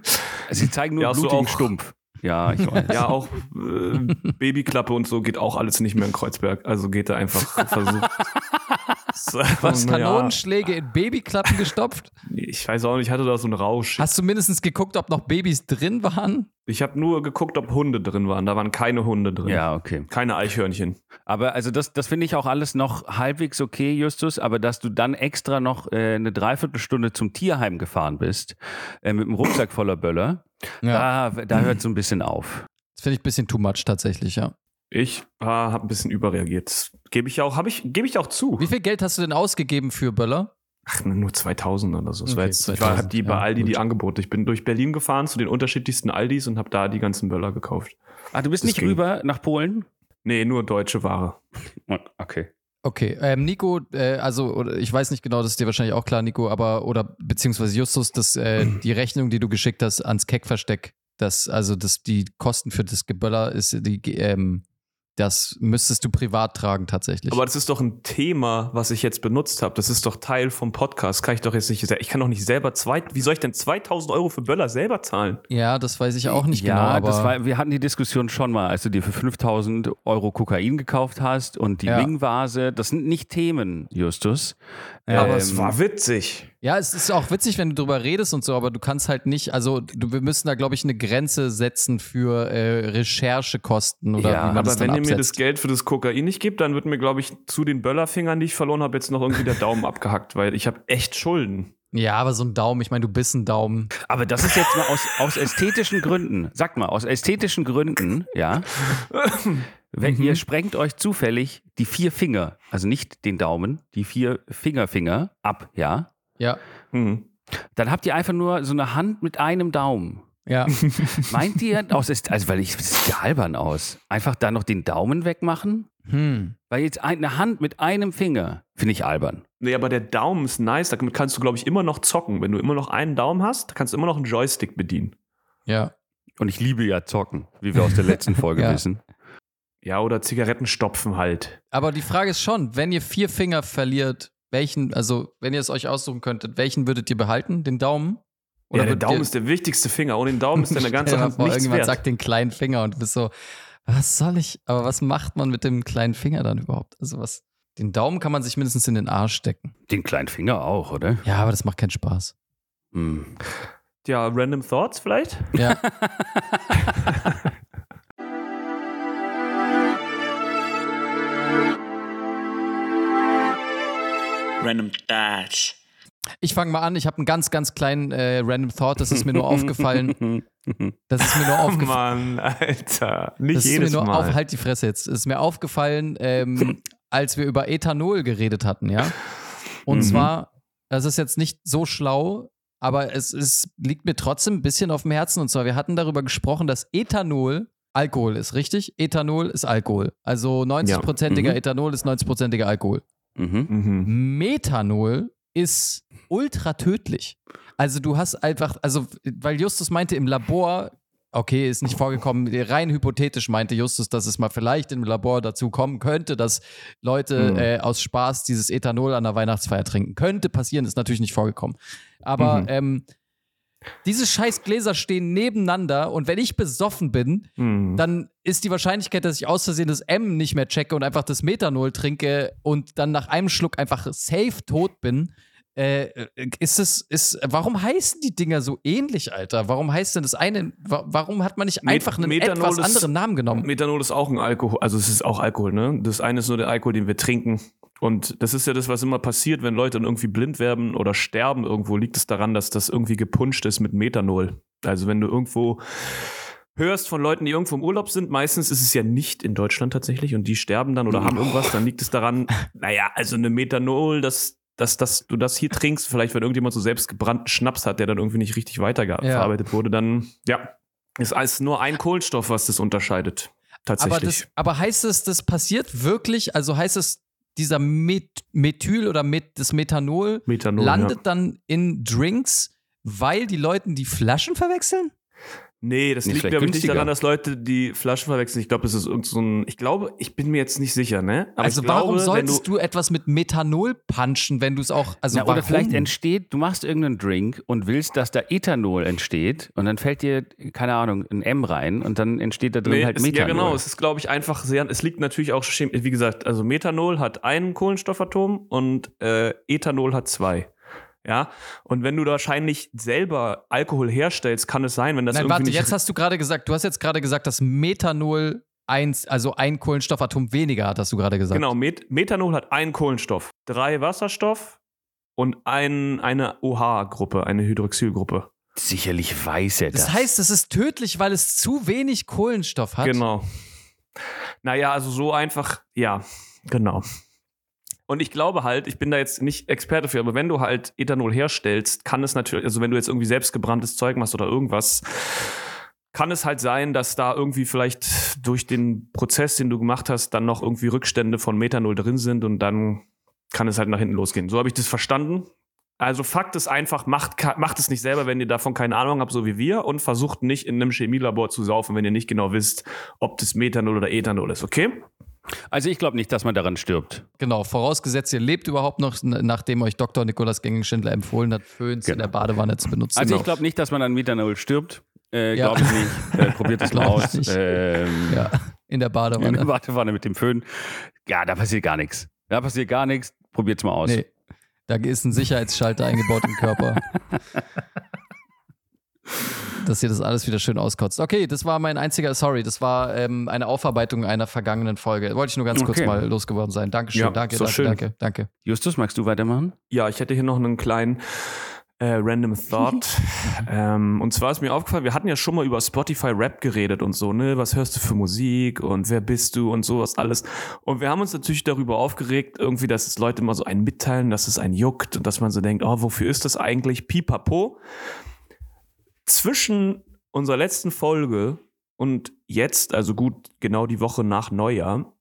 Sie zeigen nur Ja, blutigen Stumpf. Ja, ich [LAUGHS] weiß. Ja, auch äh, Babyklappe und so geht auch alles nicht mehr in Kreuzberg. Also geht er einfach versucht. [LAUGHS] Was, Kanonenschläge in Babyklappen gestopft? Ich weiß auch nicht, ich hatte da so einen Rausch. Hast du mindestens geguckt, ob noch Babys drin waren? Ich habe nur geguckt, ob Hunde drin waren. Da waren keine Hunde drin. Ja, okay. Keine Eichhörnchen. Aber also das, das finde ich auch alles noch halbwegs okay, Justus, aber dass du dann extra noch äh, eine Dreiviertelstunde zum Tierheim gefahren bist, äh, mit einem Rucksack voller Böller, da, da hört so ein bisschen auf. Das finde ich ein bisschen too much tatsächlich, ja. Ich äh, habe ein bisschen überreagiert. Das Gebe ich auch, habe ich, gebe ich auch zu. Wie viel Geld hast du denn ausgegeben für Böller? Ach, nur 2000 oder so. Das war Okay, jetzt, ich 2000, war, hab die bei ja, Aldi die gut. Angebote. Ich bin durch Berlin gefahren zu den unterschiedlichsten Aldis und habe da die ganzen Böller gekauft. Ah, du bist Das nicht ging. rüber nach Polen? Nee, nur deutsche Ware. Okay. Okay, ähm, Nico, äh, also ich weiß nicht genau, das ist dir wahrscheinlich auch klar, Nico, aber oder beziehungsweise Justus, dass äh, die Rechnung, die du geschickt hast ans Keckversteck, das also das die Kosten für das Geböller ist die ähm, das müsstest du privat tragen tatsächlich. Aber das ist doch ein Thema, was ich jetzt benutzt habe. Das ist doch Teil vom Podcast. Kann ich doch jetzt nicht. Ich kann doch nicht selber zwei. Wie soll ich denn 2000 Euro für Böller selber zahlen? ja, das weiß ich auch nicht ja, genau, aber das war, wir hatten die Diskussion schon mal, als du dir für 5000 Euro Kokain gekauft hast und die Ja. Ringvase. Das sind nicht Themen, Justus. Aber Ähm, es war witzig. Ja, es ist auch witzig, wenn du drüber redest und so, aber du kannst halt nicht, also du, wir müssen da, glaube ich, eine Grenze setzen für äh, Recherchekosten oder Ja, wie man Aber das wenn ihr mir das absetzt. Geld für das Kokain nicht gibt, dann wird mir, glaube ich, zu den Böllerfingern, die ich verloren habe, jetzt noch irgendwie der Daumen [LAUGHS] abgehackt, weil ich habe echt Schulden. Ja, aber so ein Daumen, ich meine, du bist ein Daumen. Aber das ist jetzt mal aus, aus ästhetischen Gründen. Sag mal, aus ästhetischen Gründen, ja. Wenn ihr sprengt euch zufällig die vier Finger, also nicht den Daumen, die vier Fingerfinger ab, ja. Ja, Hm. Dann habt ihr einfach nur so eine Hand mit einem Daumen. ja. [LAUGHS] Meint ihr, aus, Äst- also weil ich, das sieht ja albern aus, einfach da noch den Daumen wegmachen? Hm. Weil jetzt eine Hand mit einem Finger finde ich albern. Nee, aber der Daumen ist nice. Damit kannst du, glaube ich, immer noch zocken. Wenn du immer noch einen Daumen hast, kannst du immer noch einen Joystick bedienen. Ja. Und ich liebe ja zocken, wie wir aus der letzten [LAUGHS] Folge Ja. wissen. Ja, oder Zigaretten stopfen halt. Aber die Frage ist schon, wenn ihr vier Finger verliert, welchen, also wenn ihr es euch aussuchen könntet, welchen würdet ihr behalten? Den Daumen? ja, der Daumen ihr- ist der wichtigste Finger. Ohne den Daumen ist deine ganze Hand nichts irgendjemand wert. sagt den kleinen Finger und du bist so, was soll ich, aber was macht man mit dem kleinen Finger dann überhaupt? Also was, den Daumen kann man sich mindestens in den Arsch stecken. Den kleinen Finger auch, oder? Ja, aber das macht keinen Spaß. Hm. Ja, Random Thoughts vielleicht? Ja. [LAUGHS] Random Dash. Ich fange mal an, ich habe einen ganz, ganz kleinen äh, Random Thought, das ist mir nur aufgefallen. [LAUGHS] Das ist mir nur aufgefallen. Mann, Alter. Nicht Das ist jedes mir nur Mal. auf, halt die Fresse jetzt. Es ist mir aufgefallen, ähm, [LAUGHS] als wir über Ethanol geredet hatten, ja. Und Mhm. zwar, das ist jetzt nicht so schlau, aber es, es liegt mir trotzdem ein bisschen auf dem Herzen. Und zwar, wir hatten darüber gesprochen, dass Ethanol Alkohol ist, richtig? Ethanol ist Alkohol. Also 90-prozentiger Mhm. Ethanol ist 90-prozentiger Alkohol. Mhm. Mhm. Methanol ist ultra tödlich. Also du hast einfach, also weil Justus meinte im Labor, okay, ist nicht vorgekommen, rein hypothetisch meinte Justus, dass es mal vielleicht im Labor dazu kommen könnte, dass Leute Mhm. äh, aus Spaß dieses Ethanol an der Weihnachtsfeier trinken. Könnte passieren, ist natürlich nicht vorgekommen. Aber Mhm. ähm, diese scheiß Gläser stehen nebeneinander und wenn ich besoffen bin, Mhm. dann ist die Wahrscheinlichkeit, dass ich aus Versehen das M nicht mehr checke und einfach das Methanol trinke und dann nach einem Schluck einfach safe tot bin, äh, ist es, ist, warum heißen die Dinger so ähnlich, Alter? Warum heißt denn das eine, wa- warum hat man nicht einfach einen Methanol etwas ist- anderen Namen genommen? Methanol ist auch ein Alkohol, also es ist auch Alkohol, ne? Das eine ist nur der Alkohol, den wir trinken. Und das ist ja das, was immer passiert, wenn Leute dann irgendwie blind werden oder sterben irgendwo, liegt es daran, dass das irgendwie gepuncht ist mit Methanol. Also wenn du irgendwo hörst von Leuten, die irgendwo im Urlaub sind, meistens ist es ja nicht in Deutschland tatsächlich und die sterben dann oder haben irgendwas, dann liegt es daran, [LAUGHS] naja, also eine Methanol, dass, dass, dass du das hier trinkst, vielleicht wenn irgendjemand so selbst gebrannten Schnaps hat, der dann irgendwie nicht richtig weiterverarbeitet wurde, dann, ja, ist alles nur ein Kohlenstoff, was das unterscheidet. Aber, Tatsächlich. das, aber heißt es, das passiert wirklich? Also heißt es, dieser Met Methyl oder Met das Methanol Methanol, landet ja. dann in Drinks, weil die Leute die Flaschen verwechseln? Nee, das Nee, liegt, glaube ich, nicht daran, dass Leute die Flaschen verwechseln. Ich glaube, das ist irgend so ein. Ich glaube, ich bin mir jetzt nicht sicher, ne? Aber also warum glaube, wenn solltest du, etwas mit Methanol punchen, wenn du es auch, also Na, oder warum? vielleicht entsteht, du machst irgendeinen Drink und willst, dass da Ethanol entsteht und dann fällt dir, keine Ahnung, ein M rein und dann entsteht da drin Nee, halt es, Methanol. ja, genau. Es ist, glaube ich, einfach sehr. Es liegt natürlich auch, wie gesagt, also Methanol hat ein Kohlenstoffatom und äh, Ethanol hat zwei. Ja, und wenn du da wahrscheinlich selber Alkohol herstellst, kann es sein, wenn das Nein, irgendwie warte, nicht jetzt hast du gerade gesagt, du hast jetzt gerade gesagt, dass Methanol eins, also ein Kohlenstoffatom weniger hat, hast du gerade gesagt. Genau, Met Methanol hat einen Kohlenstoff, drei Wasserstoff und ein, eine OH-Gruppe, eine Hydroxylgruppe. Sicherlich weiß er das. Das heißt, es ist tödlich, weil es zu wenig Kohlenstoff hat. Genau. Naja, also so einfach, ja, genau. Und ich glaube halt, ich bin da jetzt nicht Experte für, aber wenn du halt Ethanol herstellst, kann es natürlich, also wenn du jetzt irgendwie selbstgebranntes Zeug machst oder irgendwas, kann es halt sein, dass da irgendwie vielleicht durch den Prozess, den du gemacht hast, dann noch irgendwie Rückstände von Methanol drin sind und dann kann es halt nach hinten losgehen. So habe ich das verstanden. Also Fakt ist einfach, macht, macht es nicht selber, wenn ihr davon keine Ahnung habt, so wie wir, und versucht nicht in einem Chemielabor zu saufen, wenn ihr nicht genau wisst, ob das Methanol oder Ethanol ist, okay? Also ich glaube nicht, dass man daran stirbt. Genau, vorausgesetzt, ihr lebt überhaupt noch, nachdem euch Dr. Nikolaus Genging-Schindler empfohlen hat, Föhns in Genau. der Badewanne zu benutzen. Also Genau. ich glaube nicht, dass man an Methanol stirbt. Äh, Ja. Glaube ich nicht. [LAUGHS] Äh, probiert das mal aus. Ähm, ja, in der In Badewanne. der Wartewanne mit dem Föhn. Ja, da passiert gar nichts. Da passiert gar nichts. Probiert's mal aus. Nee, da ist ein Sicherheitsschalter eingebaut im Körper. [LAUGHS] Dass ihr das alles wieder schön auskotzt. Okay, das war mein einziger, sorry, das war ähm, eine Aufarbeitung einer vergangenen Folge. Wollte ich nur ganz kurz Okay. mal losgeworden sein. Dankeschön, Ja, danke, doch danke, schön. danke, danke. Justus, magst du weitermachen? Ja, ich hätte hier noch einen kleinen äh, random Thought. [LAUGHS] ähm, und zwar ist mir aufgefallen, wir hatten ja schon mal über Spotify Rap geredet und so, ne? Was hörst du für Musik und wer bist du und sowas alles. Und wir haben uns natürlich darüber aufgeregt, irgendwie, dass es Leute mal so einen mitteilen, dass es einen juckt und dass man so denkt, oh, wofür ist das eigentlich? Pipapo. Zwischen unserer letzten Folge und jetzt, also gut genau die Woche nach Neujahr,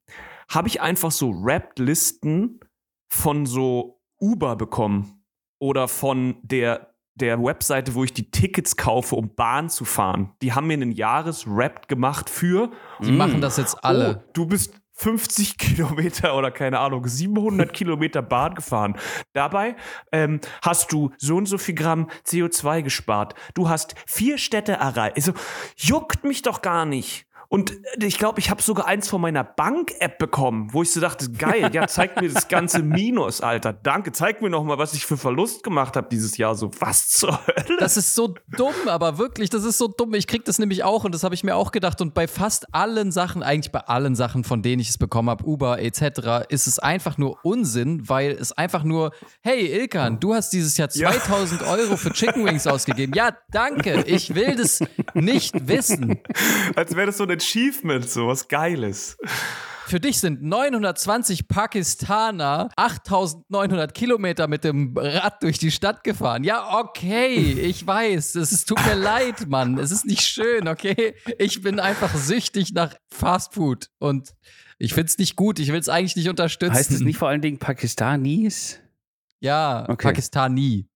habe ich einfach so Rap-Listen von so Uber bekommen oder von der, der Webseite, wo ich die Tickets kaufe, um Bahn zu fahren. Die haben mir einen Jahresrap gemacht für Die machen das jetzt alle. Oh, du bist 50 [LAUGHS] Kilometer oder keine Ahnung, 700 [LAUGHS] Kilometer Bahn gefahren. Dabei ähm, hast du so und so viel Gramm CO2 gespart. Du hast vier Städte erreicht. Also, juckt mich doch gar nicht. Und äh, ich glaube, ich habe sogar eins von meiner Bank-App bekommen, wo ich so dachte, geil, ja, zeig mir das ganze [LAUGHS] Minus, Alter. Danke, zeig mir noch mal, was ich für Verlust gemacht habe dieses Jahr. So, was zur Hölle? Das ist so dumm, aber wirklich, das ist so dumm. Ich krieg das nämlich auch und das habe ich mir auch gedacht. Und bei fast allen Sachen, eigentlich bei allen Sachen, von denen ich es bekommen habe, Uber etc., ist es einfach nur Unsinn, weil es einfach nur, hey Ilkan, du hast dieses Jahr Ja. 2000 Euro für Chicken Wings ausgegeben. Ja, danke, ich will das nicht wissen. Als wäre das so ein Achievement, so was Geiles. Für dich sind 920 Pakistaner 8900 Kilometer mit dem Rad durch die Stadt gefahren. Ja, okay, ich weiß. Es ist, tut mir [LAUGHS] leid, Mann. Es ist nicht schön, okay? Ich bin einfach süchtig nach Fastfood und ich find's nicht gut. Ich will's eigentlich nicht unterstützen. Heißt es nicht vor allen Dingen Pakistanis? Ja, Okay. Pakistani.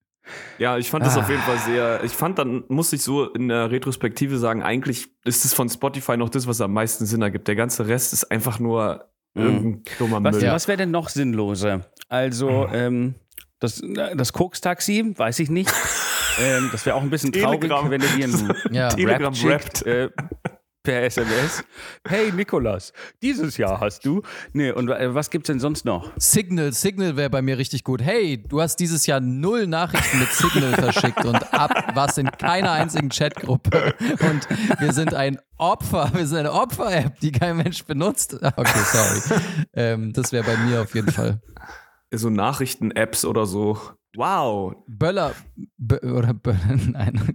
Ja, ich fand das Ah. auf jeden Fall sehr. Ich fand, dann muss ich so in der Retrospektive sagen, eigentlich ist es von Spotify noch das, was am meisten Sinn ergibt. Der ganze Rest ist einfach nur irgendein dummer Was, Müll. was wäre denn noch sinnloser? Also, ähm, das, das Koks-Taxi, weiß ich nicht. [LAUGHS] ähm, das wäre auch ein bisschen traurig, Telegram. wenn er dir einen Ja. [LAUGHS] Telegram Rap rappt. äh, per SMS. Hey Nikolas, dieses Jahr hast du. Nee, und äh, was gibt's denn sonst noch? Signal, Signal wäre bei mir richtig gut. Hey, du hast dieses Jahr null Nachrichten mit Signal verschickt und ab warst in keiner einzigen Chatgruppe. Und wir sind ein Opfer, wir sind eine Opfer-App, die kein Mensch benutzt. Okay, sorry. Ähm, das wäre bei mir auf jeden Fall. So Nachrichten-Apps oder so. Wow, Böller, Bö oder Böller, [LAUGHS] nein.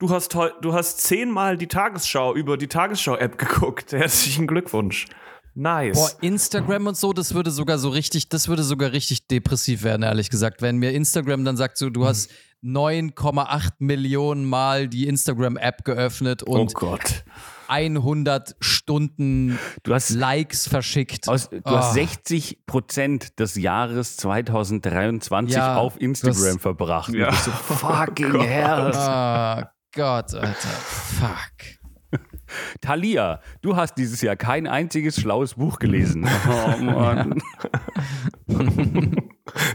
Du hast, du hast zehnmal die Tagesschau über die Tagesschau-App [LAUGHS] geguckt. Herzlichen Glückwunsch. Nice. Boah, Instagram und so, das würde sogar so richtig, das würde sogar richtig depressiv werden, ehrlich gesagt. Wenn mir Instagram dann sagt, so, du hast 9,8 Millionen Mal die Instagram-App geöffnet oh und Gott. 100 Stunden hast, Likes verschickt. aus, du Ah. hast 60 Prozent des Jahres 2023 Ja, auf Instagram das- verbracht. Ja. So [LAUGHS] fucking hell. Ah, Gott, Alter. Fuck. [LAUGHS] Thalia, du hast dieses Jahr kein einziges schlaues Buch gelesen. [LAUGHS] Oh Mann. [LAUGHS]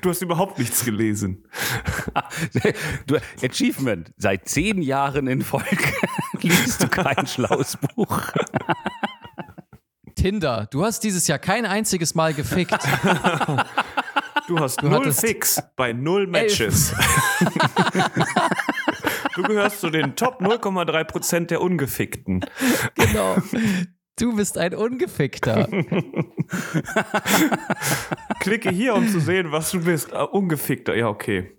Du hast überhaupt nichts gelesen. Du, Achievement. Seit zehn Jahren in Folge liest du kein schlaues Buch. Tinder, du hast dieses Jahr kein einziges Mal gefickt. Du hast Du null Fix bei null Matches. Du gehörst zu den Top 0,3% der Ungefickten. [LAUGHS] genau. Du bist ein Ungefickter. [LAUGHS] Klicke hier, um zu sehen, was du bist. Ah, Ungefickter, ja, okay.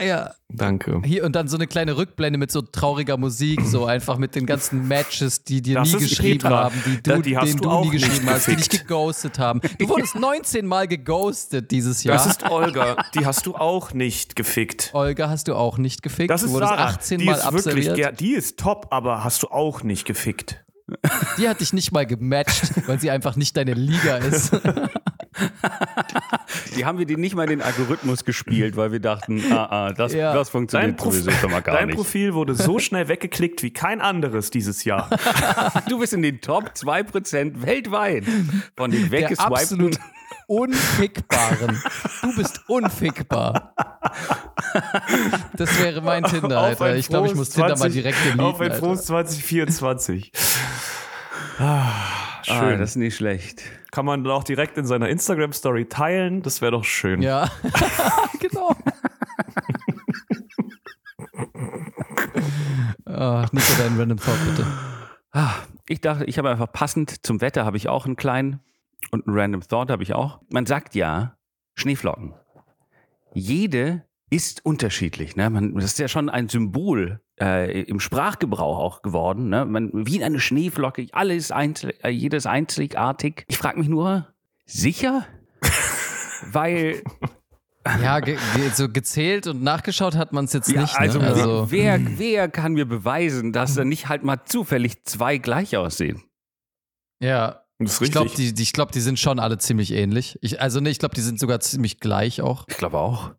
Ja. Danke. Hier und dann so eine kleine Rückblende mit so trauriger Musik, so einfach mit den ganzen Matches, die dir Das nie geschrieben Petra. haben, die du, Da- die hast denen du du, auch nie nicht geschrieben hast, die dich geghostet haben. Du wurdest 19 Mal geghostet dieses Jahr. Das ist Olga. Die hast du auch nicht gefickt. Olga hast du auch nicht gefickt. Das du ist wurdest Sarah. 18 die Mal ist wirklich, die ist top, aber hast du auch nicht gefickt. Die hat dich nicht mal gematcht, weil sie einfach nicht deine Liga ist. [LAUGHS] [LAUGHS] Die haben wir dir nicht mal in den Algorithmus gespielt, weil wir dachten, ah, ah, das, Ja. das funktioniert Prof- sowieso schon mal gar dein nicht. Profil wurde so schnell weggeklickt wie kein anderes dieses Jahr. [LAUGHS] Du bist in den Top 2% weltweit von den weggeswipten. absolut unfickbaren. Du bist unfickbar. Das wäre mein Tinder, Alter. Ich glaube, ich muss Tinder mal 20 direkt deleten, Auf ein frohes 2024. Ah, schön. Ah, das ist nicht schlecht. Kann man dann auch direkt in seiner Instagram-Story teilen. Das wäre doch schön. Ja, [LAUGHS] genau. Ah, Nico, dein Random Thought, bitte. Ah, Ich dachte, ich habe einfach passend zum Wetter habe ich auch einen kleinen und einen Random Thought habe ich auch. Man sagt ja, Schneeflocken. Jede ist unterschiedlich. Ne? Man, das ist ja schon ein Symbol äh, im Sprachgebrauch auch geworden. Ne? Man, wie eine Schneeflocke, alles einzel, äh, jedes einzigartig. Ich frage mich nur, sicher? [LAUGHS] Weil Ja, ge ge so gezählt und nachgeschaut hat man es jetzt Ja, nicht. also, ne? also wer, wer kann mir beweisen, dass da nicht halt mal zufällig zwei gleich aussehen? ja. Ich glaube, die, die, ich glaub, die sind schon alle ziemlich ähnlich. Ich, also, nee, ich glaube, die sind sogar ziemlich gleich auch. Ich glaube auch.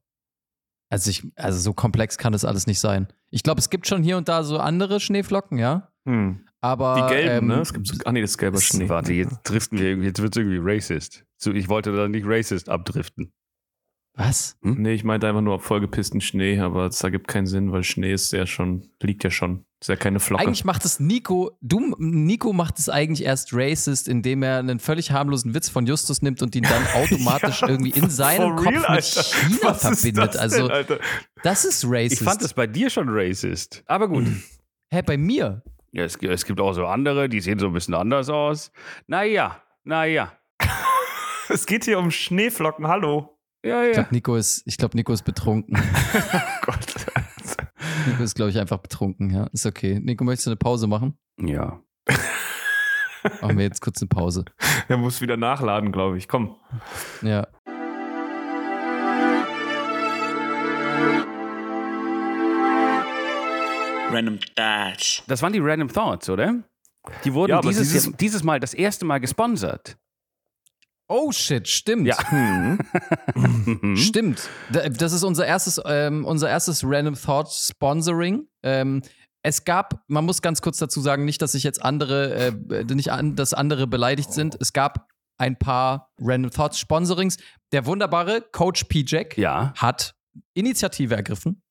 Also, ich, also, so komplex kann das alles nicht sein. Ich glaube, es gibt schon hier und da so andere Schneeflocken, ja. Hm. Aber. Die gelben, ähm, ne? Es gibt so, ah, nee, das ist gelber Schnee. Warte, jetzt driften wir irgendwie, jetzt wird es irgendwie racist. So, ich wollte da nicht racist abdriften. Was? Nee, ich meinte einfach nur vollgepissten Schnee, aber das ergibt keinen Sinn, weil Schnee ist ja schon, liegt ja schon. Ist ja keine Flocke. Eigentlich macht es Nico, du, Nico macht es eigentlich erst racist, indem er einen völlig harmlosen Witz von Justus nimmt und ihn dann [LAUGHS] automatisch Ja, irgendwie in seinem Kopf real, mit. China Was ist verbindet. das also, denn, Alter? das ist racist. Ich fand das bei dir schon racist. Aber gut. Hä, bei mir? Ja, es, gibt- es gibt auch so andere, die sehen so ein bisschen anders aus. Naja, naja. [LAUGHS] Es geht hier um Schneeflocken, hallo. Ja, Ich ja. glaube, Nico ist, ich glaube, Nico ist betrunken. [LAUGHS] Gott. [LAUGHS] Nico ist, glaube ich, einfach betrunken, ja. Ist okay. Nico, möchtest du eine Pause machen? Ja. [LAUGHS] Machen wir jetzt kurz eine Pause. Er muss wieder nachladen, glaube ich. Komm. Ja. Random Thoughts. Das waren die Random Thoughts, oder? Die wurden Ja, dieses, dieses- dieses Mal das erste Mal gesponsert. Oh shit, stimmt. Ja. Mhm. [LAUGHS] Stimmt. Da- Das ist unser erstes, ähm, unser erstes Random Thought Sponsoring. Ähm, es gab, man muss ganz kurz dazu sagen, nicht, dass sich jetzt andere, äh, nicht an, dass andere beleidigt sind. Es gab ein paar Random Thoughts Sponsorings. Der wunderbare Coach P. Jack Ja. hat Initiative ergriffen.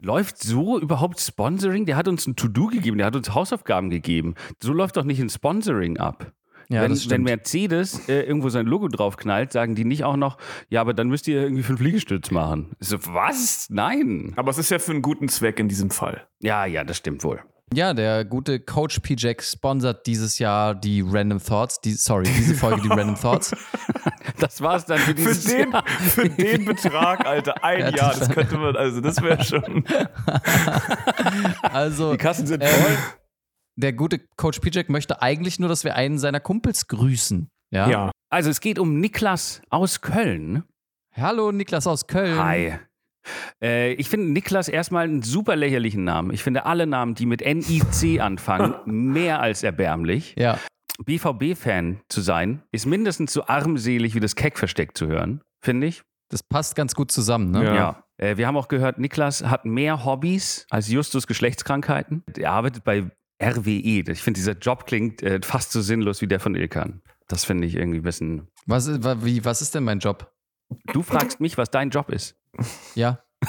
Läuft so überhaupt Sponsoring? Der hat uns ein To-Do gegeben, der hat uns Hausaufgaben gegeben. So läuft doch nicht ein Sponsoring ab. Ja, wenn, wenn. Mercedes äh, irgendwo sein Logo draufknallt, sagen die nicht auch noch, ja, aber dann müsst ihr irgendwie fünf Liegestütz machen. Ich So, was? Nein. Aber es ist ja für einen guten Zweck in diesem Fall. Ja, ja, das stimmt wohl. Ja, der gute Coach P. Jack sponsert dieses Jahr die Random Thoughts. Die, sorry, diese Folge die Random Thoughts. [LAUGHS] Das war's dann für Für dieses den, Jahr. für den Betrag, Alter, [LAUGHS] ein Ja, Jahr, das- könnte man, also das wäre schon. [LAUGHS] Also, Die Kassen sind ähm, voll. Der gute Coach P. Jack möchte eigentlich nur, dass wir einen seiner Kumpels grüßen. Ja. Ja. Also es geht um Niklas aus Köln. Hallo, Niklas aus Köln. Hi. Äh, ich finde Niklas erstmal einen super lächerlichen Namen. Ich finde alle Namen, die mit NIC [LAUGHS] anfangen, mehr als erbärmlich. Ja. BVB-Fan zu sein, ist mindestens so armselig wie das Keck versteckt zu hören, finde ich. Das passt ganz gut zusammen, ne? Ja. Ja. Äh, wir haben auch gehört, Niklas hat mehr Hobbys als Justus Geschlechtskrankheiten. Er arbeitet bei RWE. Ich finde, dieser Job klingt äh, fast so sinnlos wie der von Ilkan. Das finde ich irgendwie ein bisschen. Was, ist- wa- wie, was ist denn mein Job? Du fragst mich, was dein Job ist. Ja. [LAUGHS]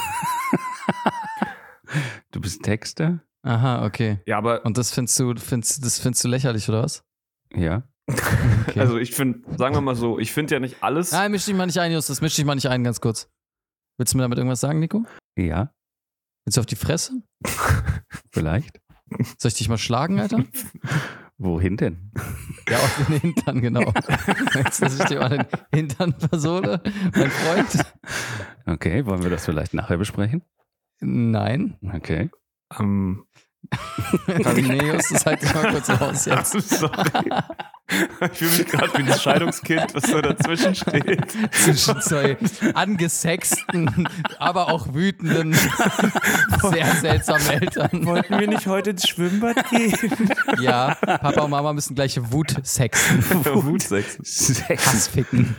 Du bist Texter? Aha, okay. Ja, aber Und das findest du, findest, das findest du lächerlich, oder was? Ja. Okay. also ich finde, sagen wir mal so, ich finde ja nicht alles. Nein, misch dich mal nicht ein, Justus. Misch dich mal nicht ein, ganz kurz. Willst du mir damit irgendwas sagen, Nico? Ja, Willst du auf die Fresse? [LAUGHS] vielleicht. Soll ich dich mal schlagen, Alter? [LAUGHS] Wohin denn? Ja, auf den Hintern, genau. [LAUGHS] Jetzt, dass ich dir mal den Hintern versohle, mein Freund? Okay, wollen wir das vielleicht nachher besprechen? Nein. Okay. Ähm, [LAUGHS] nee, Justus, halt dich mal kurz raus jetzt. sorry. Ich fühle mich gerade wie das Scheidungskind, was so dazwischen steht. Zwischen zwei angesexten, aber auch wütenden, sehr seltsamen Eltern. Wollten wir nicht heute ins Schwimmbad gehen? Ja, Papa und Mama müssen gleich Wut sexen. Wutsex. Hass ficken.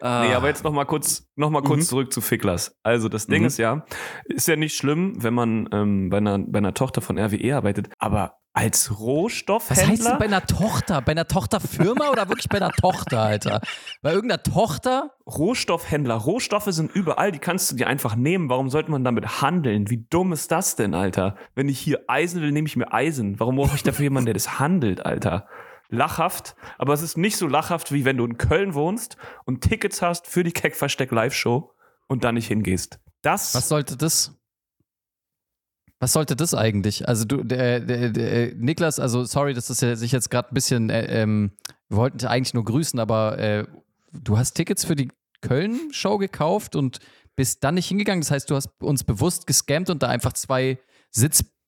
Ah. Nee, aber jetzt noch mal kurz, noch mal kurz Mhm. zurück zu Ficklers. Also das Ding Mhm. ist ja, ist ja nicht schlimm, wenn man ähm, bei, einer, bei einer Tochter von RWE arbeitet, aber als Was Rohstoffhändler. heißt denn bei einer Tochter? Bei einer Tochterfirma oder wirklich bei einer Tochter, Alter? Bei irgendeiner Tochter? Rohstoffhändler. Rohstoffe sind überall, die kannst du dir einfach nehmen. Warum sollte man damit handeln? Wie dumm ist das denn, Alter? Wenn ich hier Eisen will, nehme ich mir Eisen. Warum brauche ich dafür jemanden, der das handelt, Alter? Lachhaft, aber es ist nicht so lachhaft, wie wenn du in Köln wohnst und Tickets hast für die Keckversteck Live-Show und dann nicht hingehst. Das Was sollte das? Was sollte das eigentlich? Also du, der, der, der Niklas, also sorry, dass das sich jetzt gerade ein bisschen, äh, ähm, wir wollten eigentlich nur grüßen, aber äh, du hast Tickets für die Köln-Show gekauft und bist dann nicht hingegangen. Das heißt, du hast uns bewusst gescammt und da einfach zwei Sitzplätze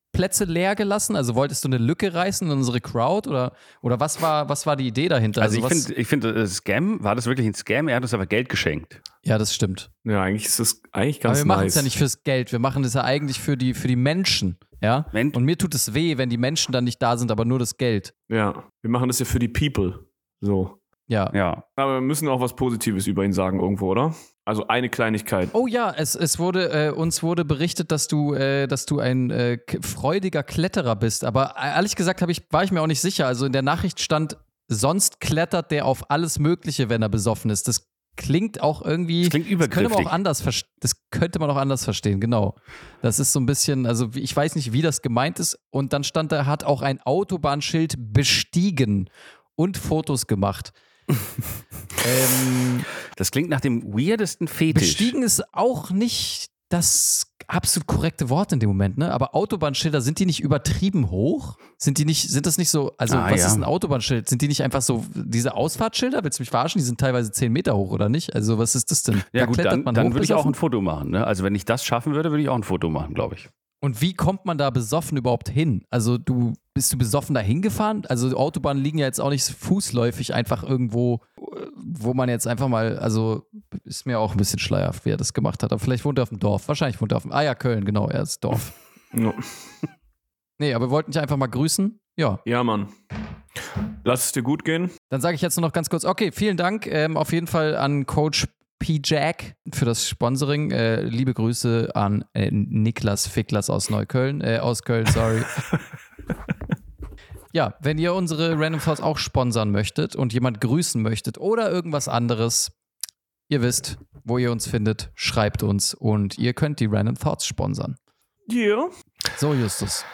leer gelassen. Also wolltest du eine Lücke reißen in unsere Crowd oder, oder was war, was war die Idee dahinter? Also finde, ich finde, äh, Scam, war das wirklich ein Scam? Er hat uns aber Geld geschenkt. ja, das stimmt. Ja, eigentlich ist das eigentlich Aber ganz wir machen es nice. ja nicht fürs Geld, wir machen es ja eigentlich für die, für die Menschen. Ja? Men- Und mir tut es weh, wenn die Menschen dann nicht da sind, aber nur das Geld. Ja, wir machen das ja für die People. So. Ja. Ja. Aber wir müssen auch was Positives über ihn sagen irgendwo, oder? Also eine Kleinigkeit. Oh ja, es, es wurde, äh, uns wurde berichtet, dass du, äh, dass du ein äh, freudiger Kletterer bist. Aber äh, ehrlich gesagt ich, war ich mir auch nicht sicher. Also in der Nachricht stand, sonst klettert der auf alles Mögliche, wenn er besoffen ist. Das klingt auch irgendwie. Das klingt Das könnte man übergriffig. auch anders Das könnte man auch anders verstehen, genau. Das ist so ein bisschen, also ich weiß nicht, wie das gemeint ist. Und dann stand da, hat auch ein Autobahnschild bestiegen und Fotos gemacht. [LAUGHS] ähm, Das klingt nach dem weirdesten Fetisch. bestiegen ist auch nicht das absolut korrekte Wort in dem Moment, ne? Aber Autobahnschilder, sind die nicht übertrieben hoch? Sind die nicht, sind das nicht so, also Ah, was ja. ist ein Autobahnschild? Sind die nicht einfach so, diese Ausfahrtsschilder, willst du mich verarschen? Die sind teilweise 10 Meter hoch, oder nicht? Also was ist das denn? Ja Da gut, dann, man dann würde ich auch ein Foto machen. Ne? Also wenn ich das schaffen würde, würde ich auch ein Foto machen, glaube ich. Und wie kommt man da besoffen überhaupt hin? Also du bist du besoffen da hingefahren? Also Autobahnen liegen ja jetzt auch nicht fußläufig einfach irgendwo, wo man jetzt einfach mal, also ist mir auch ein bisschen schleierhaft, wie er das gemacht hat. Aber vielleicht wohnt er auf dem Dorf. Wahrscheinlich wohnt er auf dem, ah ja, Köln, genau, er ist Dorf. [LAUGHS] Ja. Nee, aber wir wollten dich einfach mal grüßen. Ja, ja, Mann. Lass es dir gut gehen. dann sage ich jetzt nur noch ganz kurz, okay, vielen Dank ähm, auf jeden Fall an Coach P. Jack für das Sponsoring. Äh, liebe Grüße an äh, Niklas Ficklers aus Neukölln, äh, aus Köln, sorry. [LAUGHS] ja, wenn ihr unsere Random Thoughts auch sponsern möchtet und jemand grüßen möchtet oder irgendwas anderes, ihr wisst, wo ihr uns findet, schreibt uns und ihr könnt die Random Thoughts sponsern. Ja. So, Justus.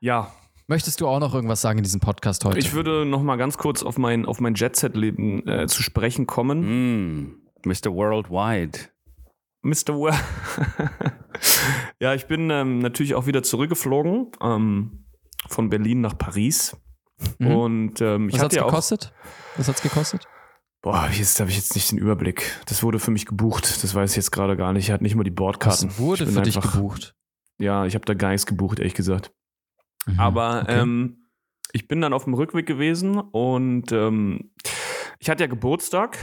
Ja, Möchtest du auch noch irgendwas sagen in diesem Podcast heute? ich würde noch mal ganz kurz auf mein, auf mein Jet-Set-Leben äh, zu sprechen kommen. Mm, Mr. Worldwide. Mr. Well. [LAUGHS] ja, ich bin ähm, natürlich auch wieder zurückgeflogen ähm, von Berlin nach Paris. Mhm. Und ähm, ich Was hat's ja auch. gekostet? Was hat's gekostet? Boah, jetzt habe ich jetzt nicht den Überblick. Das wurde für mich gebucht. Das weiß ich jetzt gerade gar nicht. Ich hatte nicht mal die Bordkarten. Was wurde für dich einfach- gebucht? Ja, ich habe da gar nichts gebucht, ehrlich gesagt. Mhm, Aber okay. ähm, ich bin dann auf dem Rückweg gewesen und ähm, ich hatte ja Geburtstag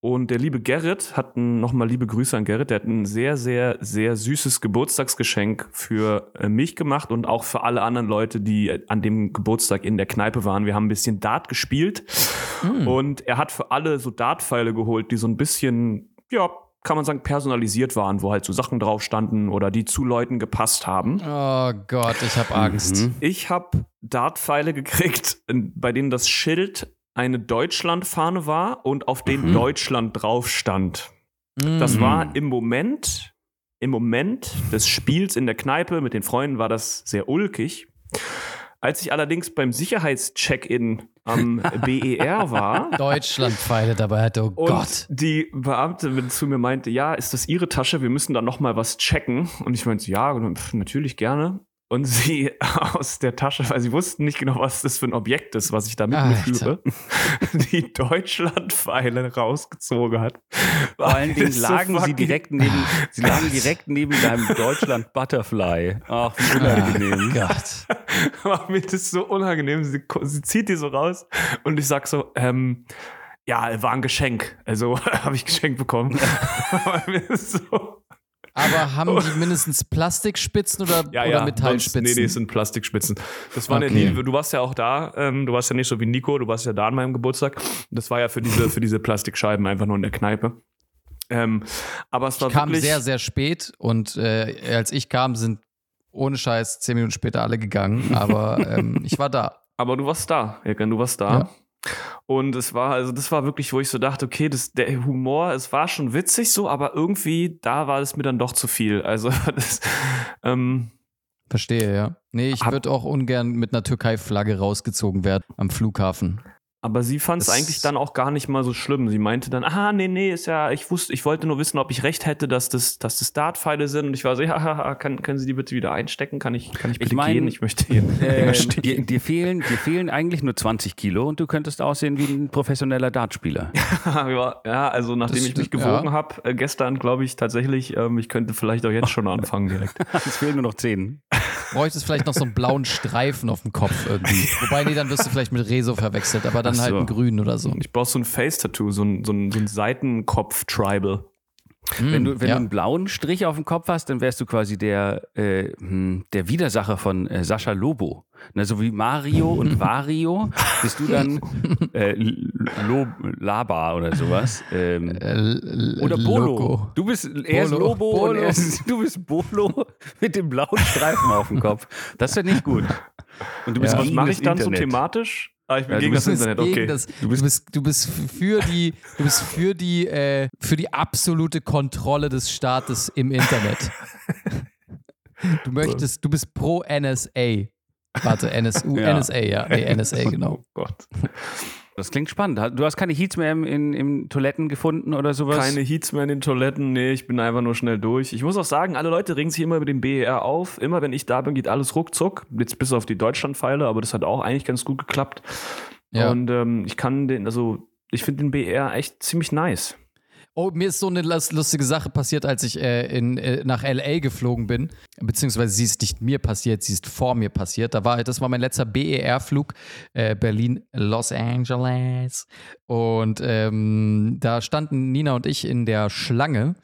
und der liebe Gerrit hat nochmal liebe Grüße an Gerrit, der hat ein sehr, sehr, sehr süßes Geburtstagsgeschenk für äh, mich gemacht und auch für alle anderen Leute, die äh, an dem Geburtstag in der Kneipe waren. Wir haben ein bisschen Dart gespielt Mm. und er hat für alle so Dartpfeile geholt, die so ein bisschen, ja, kann man sagen, personalisiert waren, wo halt so Sachen drauf standen oder die zu Leuten gepasst haben. Oh Gott, ich habe Angst. Mhm. Ich habe Dartpfeile gekriegt, bei denen das Schild eine Deutschlandfahne war und auf denen Mhm. Deutschland drauf stand. Das Mhm. war im Moment, im Moment des Spiels in der Kneipe mit den Freunden war das sehr ulkig. Als ich allerdings beim Sicherheitscheck-in am [LAUGHS] BER war Deutschlandpfeile dabei hatte, oh und Gott. die Beamte zu mir meinte, ja, ist das Ihre Tasche? Wir müssen da noch mal was checken. Und ich meinte, ja, natürlich gerne. Und sie [LAUGHS] aus der Tasche, weil sie wussten nicht genau, was das für ein Objekt ist, was ich da mit mir führe, [LAUGHS] die Deutschlandpfeile rausgezogen hat. Vor allen Dingen ist [LAUGHS] so lagen sie direkt neben, sie lagen direkt neben deinem Deutschland Butterfly. Ach, wie Oh unangenehm. Gott. war mir das so unangenehm. Sie, sie zieht die so raus und ich sag so, ähm, ja, war ein Geschenk. Also habe ich geschenkt bekommen. Aber mir ist so, Aber [LAUGHS] haben die mindestens Plastikspitzen oder, ja, oder ja, Metallspitzen? Sonst, nee, nee, es sind Plastikspitzen. Das waren Okay. ja die, du warst ja auch da, ähm, du warst ja nicht so wie Nico, du warst ja da an meinem Geburtstag. Das war ja für diese, für diese Plastikscheiben einfach nur in der Kneipe. Ähm, aber es war Ich kam sehr, sehr spät und äh, als ich kam, sind ohne Scheiß zehn Minuten später alle gegangen. Aber ähm, ich war da. Aber du warst da, Egan, du warst da. Ja. Und es war, also das war wirklich, wo ich so dachte, okay, das, der Humor, es war schon witzig so, aber irgendwie, da war es mir dann doch zu viel. Also [LAUGHS] das, ähm, Verstehe, ja. Nee, ich würde auch ungern mit einer Türkei-Flagge rausgezogen werden am Flughafen. Aber sie fand es eigentlich dann auch gar nicht mal so schlimm. Sie meinte dann, ah, nee, nee, ist ja, ich wusste, ich wollte nur wissen, ob ich recht hätte, dass das, dass das Dartpfeile sind. Und ich war so, ja, kann, können Sie die bitte wieder einstecken? Kann ich, kann ich bitte mein, gehen? Ich möchte hier Äh, dir, dir, fehlen, dir fehlen eigentlich nur 20 Kilo und du könntest aussehen wie ein professioneller Dartspieler. [LAUGHS] ja, also nachdem Das ich mich gewogen ja. habe, äh, gestern glaube ich tatsächlich, ähm, ich könnte vielleicht auch jetzt schon anfangen direkt. [LAUGHS] Es fehlen nur noch 10. Bräuchtest vielleicht noch so einen blauen Streifen auf dem Kopf irgendwie. Wobei, nee, dann wirst du vielleicht mit Rezo verwechselt, aber dann halt so. einen grünen oder so. Ich brauche so ein Face-Tattoo, so ein, so ein, so ein Seitenkopf-Tribal. Wenn du, wenn ja. du einen blauen Strich auf dem Kopf hast, dann wärst du quasi der, äh, hm, der Widersacher von äh, Sascha Lobo. Na, so wie Mario und [LAUGHS] Wario bist du dann äh, [LAUGHS] Lo Laba oder sowas. Ähm, Äh, oder Bolo. Logo. Du bist er ist Bolo. Lobo und Bolo. er ist, du bist Bolo mit dem blauen Streifen auf dem Kopf. Das wäre nicht gut. Und du bist Ja. Was mache ich dann so Internet. thematisch? Ah, ich bin Ja, du gegen das bist Internet, okay. das, du, bist, du bist für die, du bist für die, äh, für die absolute Kontrolle des Staates im Internet. [LAUGHS] Du möchtest, du bist pro NSA. Warte, NSU, Ja. NSA, ja. Nee, NSA, [LAUGHS] genau. Oh Gott. Das klingt spannend. Du hast keine Heats mehr im, in, in Toiletten gefunden oder sowas? Keine Heats mehr in den Toiletten, nee, ich bin einfach nur schnell durch. Ich muss auch sagen, alle Leute regen sich immer über den BER auf. Immer wenn ich da bin, geht alles ruckzuck. Jetzt bis auf die Deutschlandpfeile, aber das hat auch eigentlich ganz gut geklappt. Ja. Und ähm, ich kann den, also ich finde den BER echt ziemlich nice. Oh, mir ist so eine lus- lustige Sache passiert, als ich äh, in, äh, nach LA geflogen bin. Beziehungsweise sie ist nicht mir passiert, sie ist vor mir passiert. Da war, das war mein letzter BER-Flug, äh, Berlin-Los Angeles. Und ähm, da standen Nina und ich in der Schlange.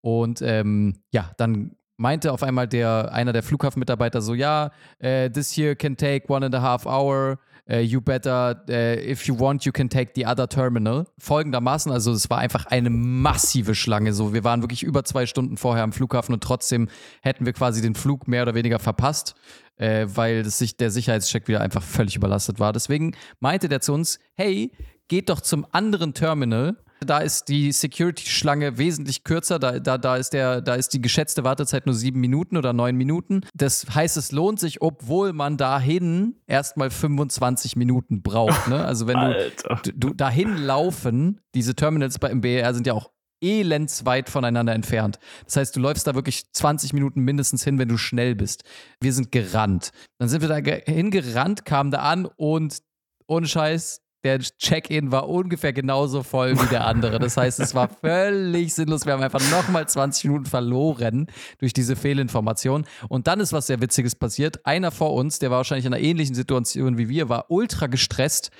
Und ähm, ja, dann meinte auf einmal der, einer der Flughafenmitarbeiter so, ja, äh, this here can take one and a half hour. Uh, you better, uh, if you want, you can take the other terminal. Folgendermaßen, also es war einfach eine massive Schlange. So, wir waren wirklich über zwei Stunden vorher am Flughafen und trotzdem hätten wir quasi den Flug mehr oder weniger verpasst, äh, weil sich, der Sicherheitscheck wieder einfach völlig überlastet war. Deswegen meinte der zu uns, hey, geht doch zum anderen Terminal. Da ist die Security-Schlange wesentlich kürzer. Da, da, da, ist der, da ist die geschätzte Wartezeit nur sieben Minuten oder neun Minuten. Das heißt, es lohnt sich, obwohl man dahin erstmal 25 Minuten braucht. Ne? Also wenn du, du, dahin laufen, diese Terminals bei im BER sind ja auch elendsweit voneinander entfernt. Das heißt, du läufst da wirklich 20 Minuten mindestens hin, wenn du schnell bist. Wir sind gerannt. Dann sind wir da ge- hingerannt, kamen da an und ohne Scheiß, der Check-in war ungefähr genauso voll wie der andere. Das heißt, es war [LAUGHS] völlig sinnlos. Wir haben einfach nochmal 20 Minuten verloren durch diese Fehlinformation. Und dann ist was sehr Witziges passiert. Einer vor uns, der war wahrscheinlich in einer ähnlichen Situation wie wir, war ultra gestresst.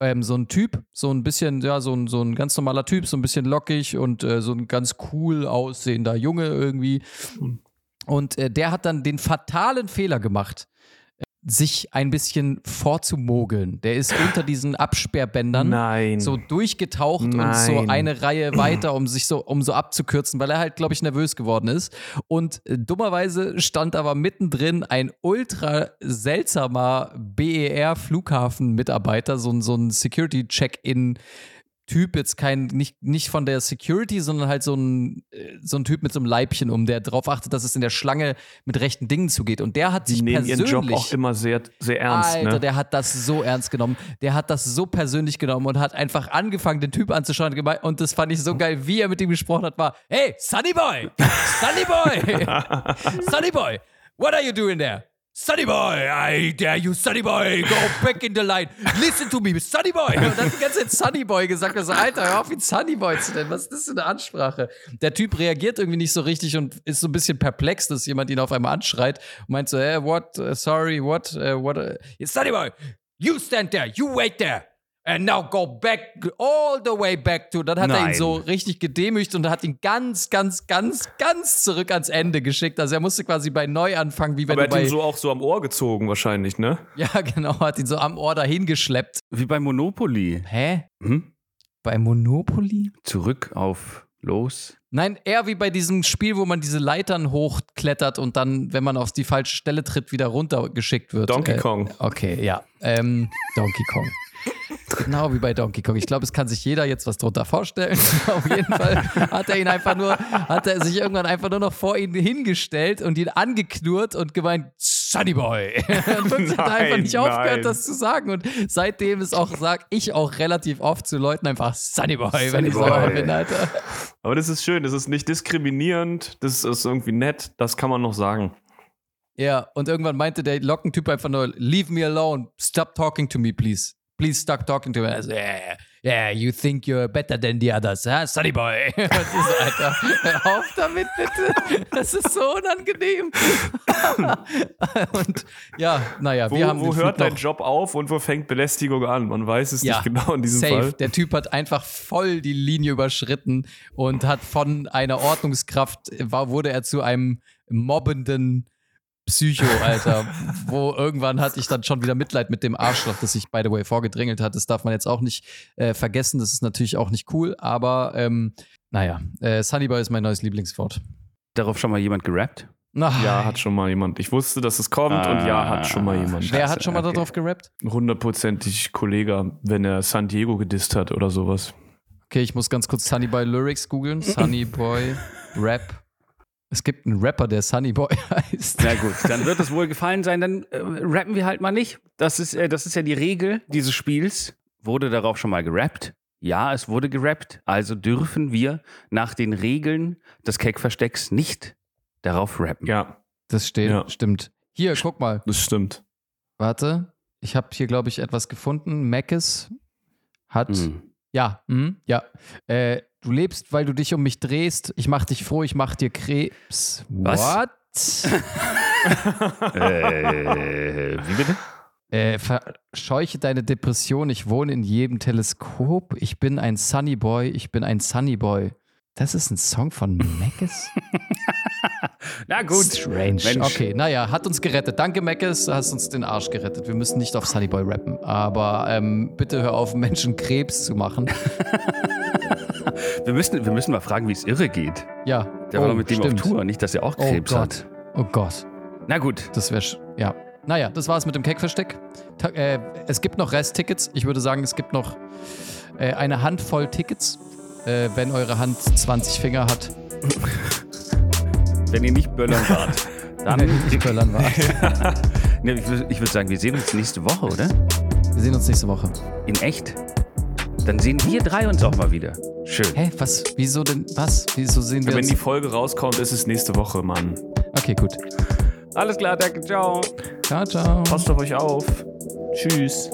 Ähm, so ein Typ, so ein bisschen, ja, so ein, so ein ganz normaler Typ, so ein bisschen lockig und äh, so ein ganz cool aussehender Junge irgendwie. Und äh, der hat dann den fatalen Fehler gemacht. Sich ein bisschen vorzumogeln. Der ist unter diesen Absperrbändern Nein. so durchgetaucht und so Nein. eine Reihe weiter, um sich so, um so abzukürzen, weil er halt, glaube ich, nervös geworden ist. Und äh, dummerweise stand aber mittendrin ein ultra seltsamer BER-Flughafenmitarbeiter, so, ein- so ein Security-Check-In. Typ, jetzt kein, nicht, nicht von der Security, sondern halt so ein, äh, so ein Typ mit so einem Leibchen um, der darauf achtet, dass es in der Schlange mit rechten Dingen zugeht. Und der hat Die sich nehmen ihren persönlich. Job auch immer sehr, sehr ernst. Alter, ne? der hat das so ernst genommen. Der hat das so persönlich genommen und hat einfach angefangen, den Typ anzuschauen. Und das fand ich so geil, wie er mit ihm gesprochen hat, war, hey, Sunny Boy, Sunny Boy, [LAUGHS] Sunny Boy, what are you doing there? Sunny Boy, I dare you, Sunny Boy, go back in the line. Listen to me, Sunny Boy. Und dann die ganze Zeit Sunny Boy gesagt. Also, Alter, hör auf, ihn Sunny Boy zu nennen. Was ist das für eine Ansprache? Der Typ reagiert irgendwie nicht so richtig und ist so ein bisschen perplex, dass jemand ihn auf einmal anschreit und meint so, hey, what, uh, sorry, what, uh, what, uh, Sunny Boy, you stand there, you wait there. And now go back, all the way back to. Dann hat er ihn Nein. so richtig gedemütigt und hat ihn ganz, ganz, ganz, ganz zurück ans Ende geschickt. Also er musste quasi bei neu anfangen, wie wenn Aber er hat ihn so auch so am Ohr gezogen, wahrscheinlich, ne? [LAUGHS] Ja, genau, hat ihn so am Ohr dahin geschleppt. Wie bei Monopoly. Hä? Hm? Bei Monopoly? Zurück auf los. Nein, eher wie bei diesem Spiel, wo man diese Leitern hochklettert und dann, wenn man auf die falsche Stelle tritt, wieder runtergeschickt wird. Donkey Äh, Kong. Okay, ja. Ähm, Donkey Kong. Genau wie bei Donkey Kong. Ich glaube, es kann sich jeder jetzt was drunter vorstellen. [LAUGHS] Auf jeden Fall hat er ihn einfach nur, hat er sich irgendwann einfach nur noch vor ihn hingestellt und ihn angeknurrt und gemeint, Sunny Boy. [LAUGHS] Und wirklich hat er einfach Nein, nicht aufgehört, nein. das zu sagen. Und seitdem ist auch, sag ich auch relativ oft zu Leuten einfach Sunny Boy, wenn Sunny ich sauer bin, Alter. Aber das ist schön, das ist nicht diskriminierend, das ist irgendwie nett, das kann man noch sagen. Ja, und irgendwann meinte der Lockentyp einfach nur, leave me alone, stop talking to me, please. Please stop talking to me. Also, yeah, yeah, you think you're better than the others, huh? Sunny boy. [LAUGHS] So, Alter, hör auf damit, bitte. Das ist so unangenehm. [LAUGHS] und ja, naja, Wo, wir haben wo hört Flug dein noch- Job auf und wo fängt Belästigung an? Man weiß es Ja, nicht genau in diesem Safe. Fall. Der Typ hat einfach voll die Linie überschritten und hat von einer Ordnungskraft, war, wurde er zu einem mobbenden Psycho, Alter. wo irgendwann hatte ich dann schon wieder Mitleid mit dem Arschloch, das sich, by the way, vorgedrängelt hat. Das darf man jetzt auch nicht äh, vergessen. Das ist natürlich auch nicht cool, aber ähm, naja, äh, Sunnyboy ist mein neues Lieblingswort. Darauf schon mal jemand gerappt? Ach, Ja, hat schon mal jemand. Ich wusste, dass es kommt und ja, hat schon mal jemand. Wer hat schon mal okay. darauf gerappt? Hundertprozentig Kollege, wenn er San Diego gedisst hat oder sowas. Okay, ich muss ganz kurz Sunnyboy Lyrics googeln. [CLEARS THROAT] Sunnyboy Rap. Es gibt einen Rapper, der Sunnyboy [LAUGHS] heißt. Na gut, dann wird es wohl gefallen sein. Dann äh, rappen wir halt mal nicht. Das ist, äh, das ist ja die Regel dieses Spiels. Wurde darauf schon mal gerappt? Ja, es wurde gerappt. Also dürfen wir nach den Regeln des Keck-Verstecks nicht darauf rappen. Ja, Das steht, Ja. stimmt. Hier, guck mal. das stimmt. Warte. Ich habe hier, glaube ich, etwas gefunden. Mackes hat. Hm. Ja, mhm, ja. Äh, du lebst, weil du dich um mich drehst. Ich mach dich froh, ich mach dir Krebs. Was? What? [LAUGHS] Äh, wie bitte? Äh, verscheuche deine Depression. Ich wohne in jedem Teleskop. Ich bin ein Sunny Boy. Ich bin ein Sunny Boy. Das ist ein Song von Mackes? [LAUGHS] Na gut. Strange. Mensch. Okay, naja, hat uns gerettet. Danke, Mackes, hast uns den Arsch gerettet. Wir müssen nicht auf Sunny Boy rappen. Aber ähm, bitte hör auf, Menschen Krebs zu machen. [LAUGHS] Wir müssen, wir müssen mal fragen, wie es irre geht. Ja. Der war oh, doch mit dem stimmt. auf Tour, nicht, dass er auch Oh Krebs Gott. hat. Oh Gott. Na gut. Das wäre. Ja. Naja, das war's mit dem Keckversteck. Ta äh, es gibt noch Resttickets. Ich würde sagen, es gibt noch äh, eine Handvoll Tickets. Äh, wenn eure Hand 20 Finger hat, Wenn ihr nicht böllern wart, [LAUGHS] dann. wenn ihr nicht böllern war. [LAUGHS] Ne, ich würde würd sagen, wir sehen uns nächste Woche, oder? Wir sehen uns nächste Woche. In echt? Dann sehen wir drei uns auch mal wieder. Schön. Hä, was? Wieso denn? Was? Wieso sehen wir Wenn uns? die Folge rauskommt, ist es nächste Woche, Mann. Okay, gut. Alles klar, danke, ciao. Ciao, ciao. Passt auf euch auf. Tschüss.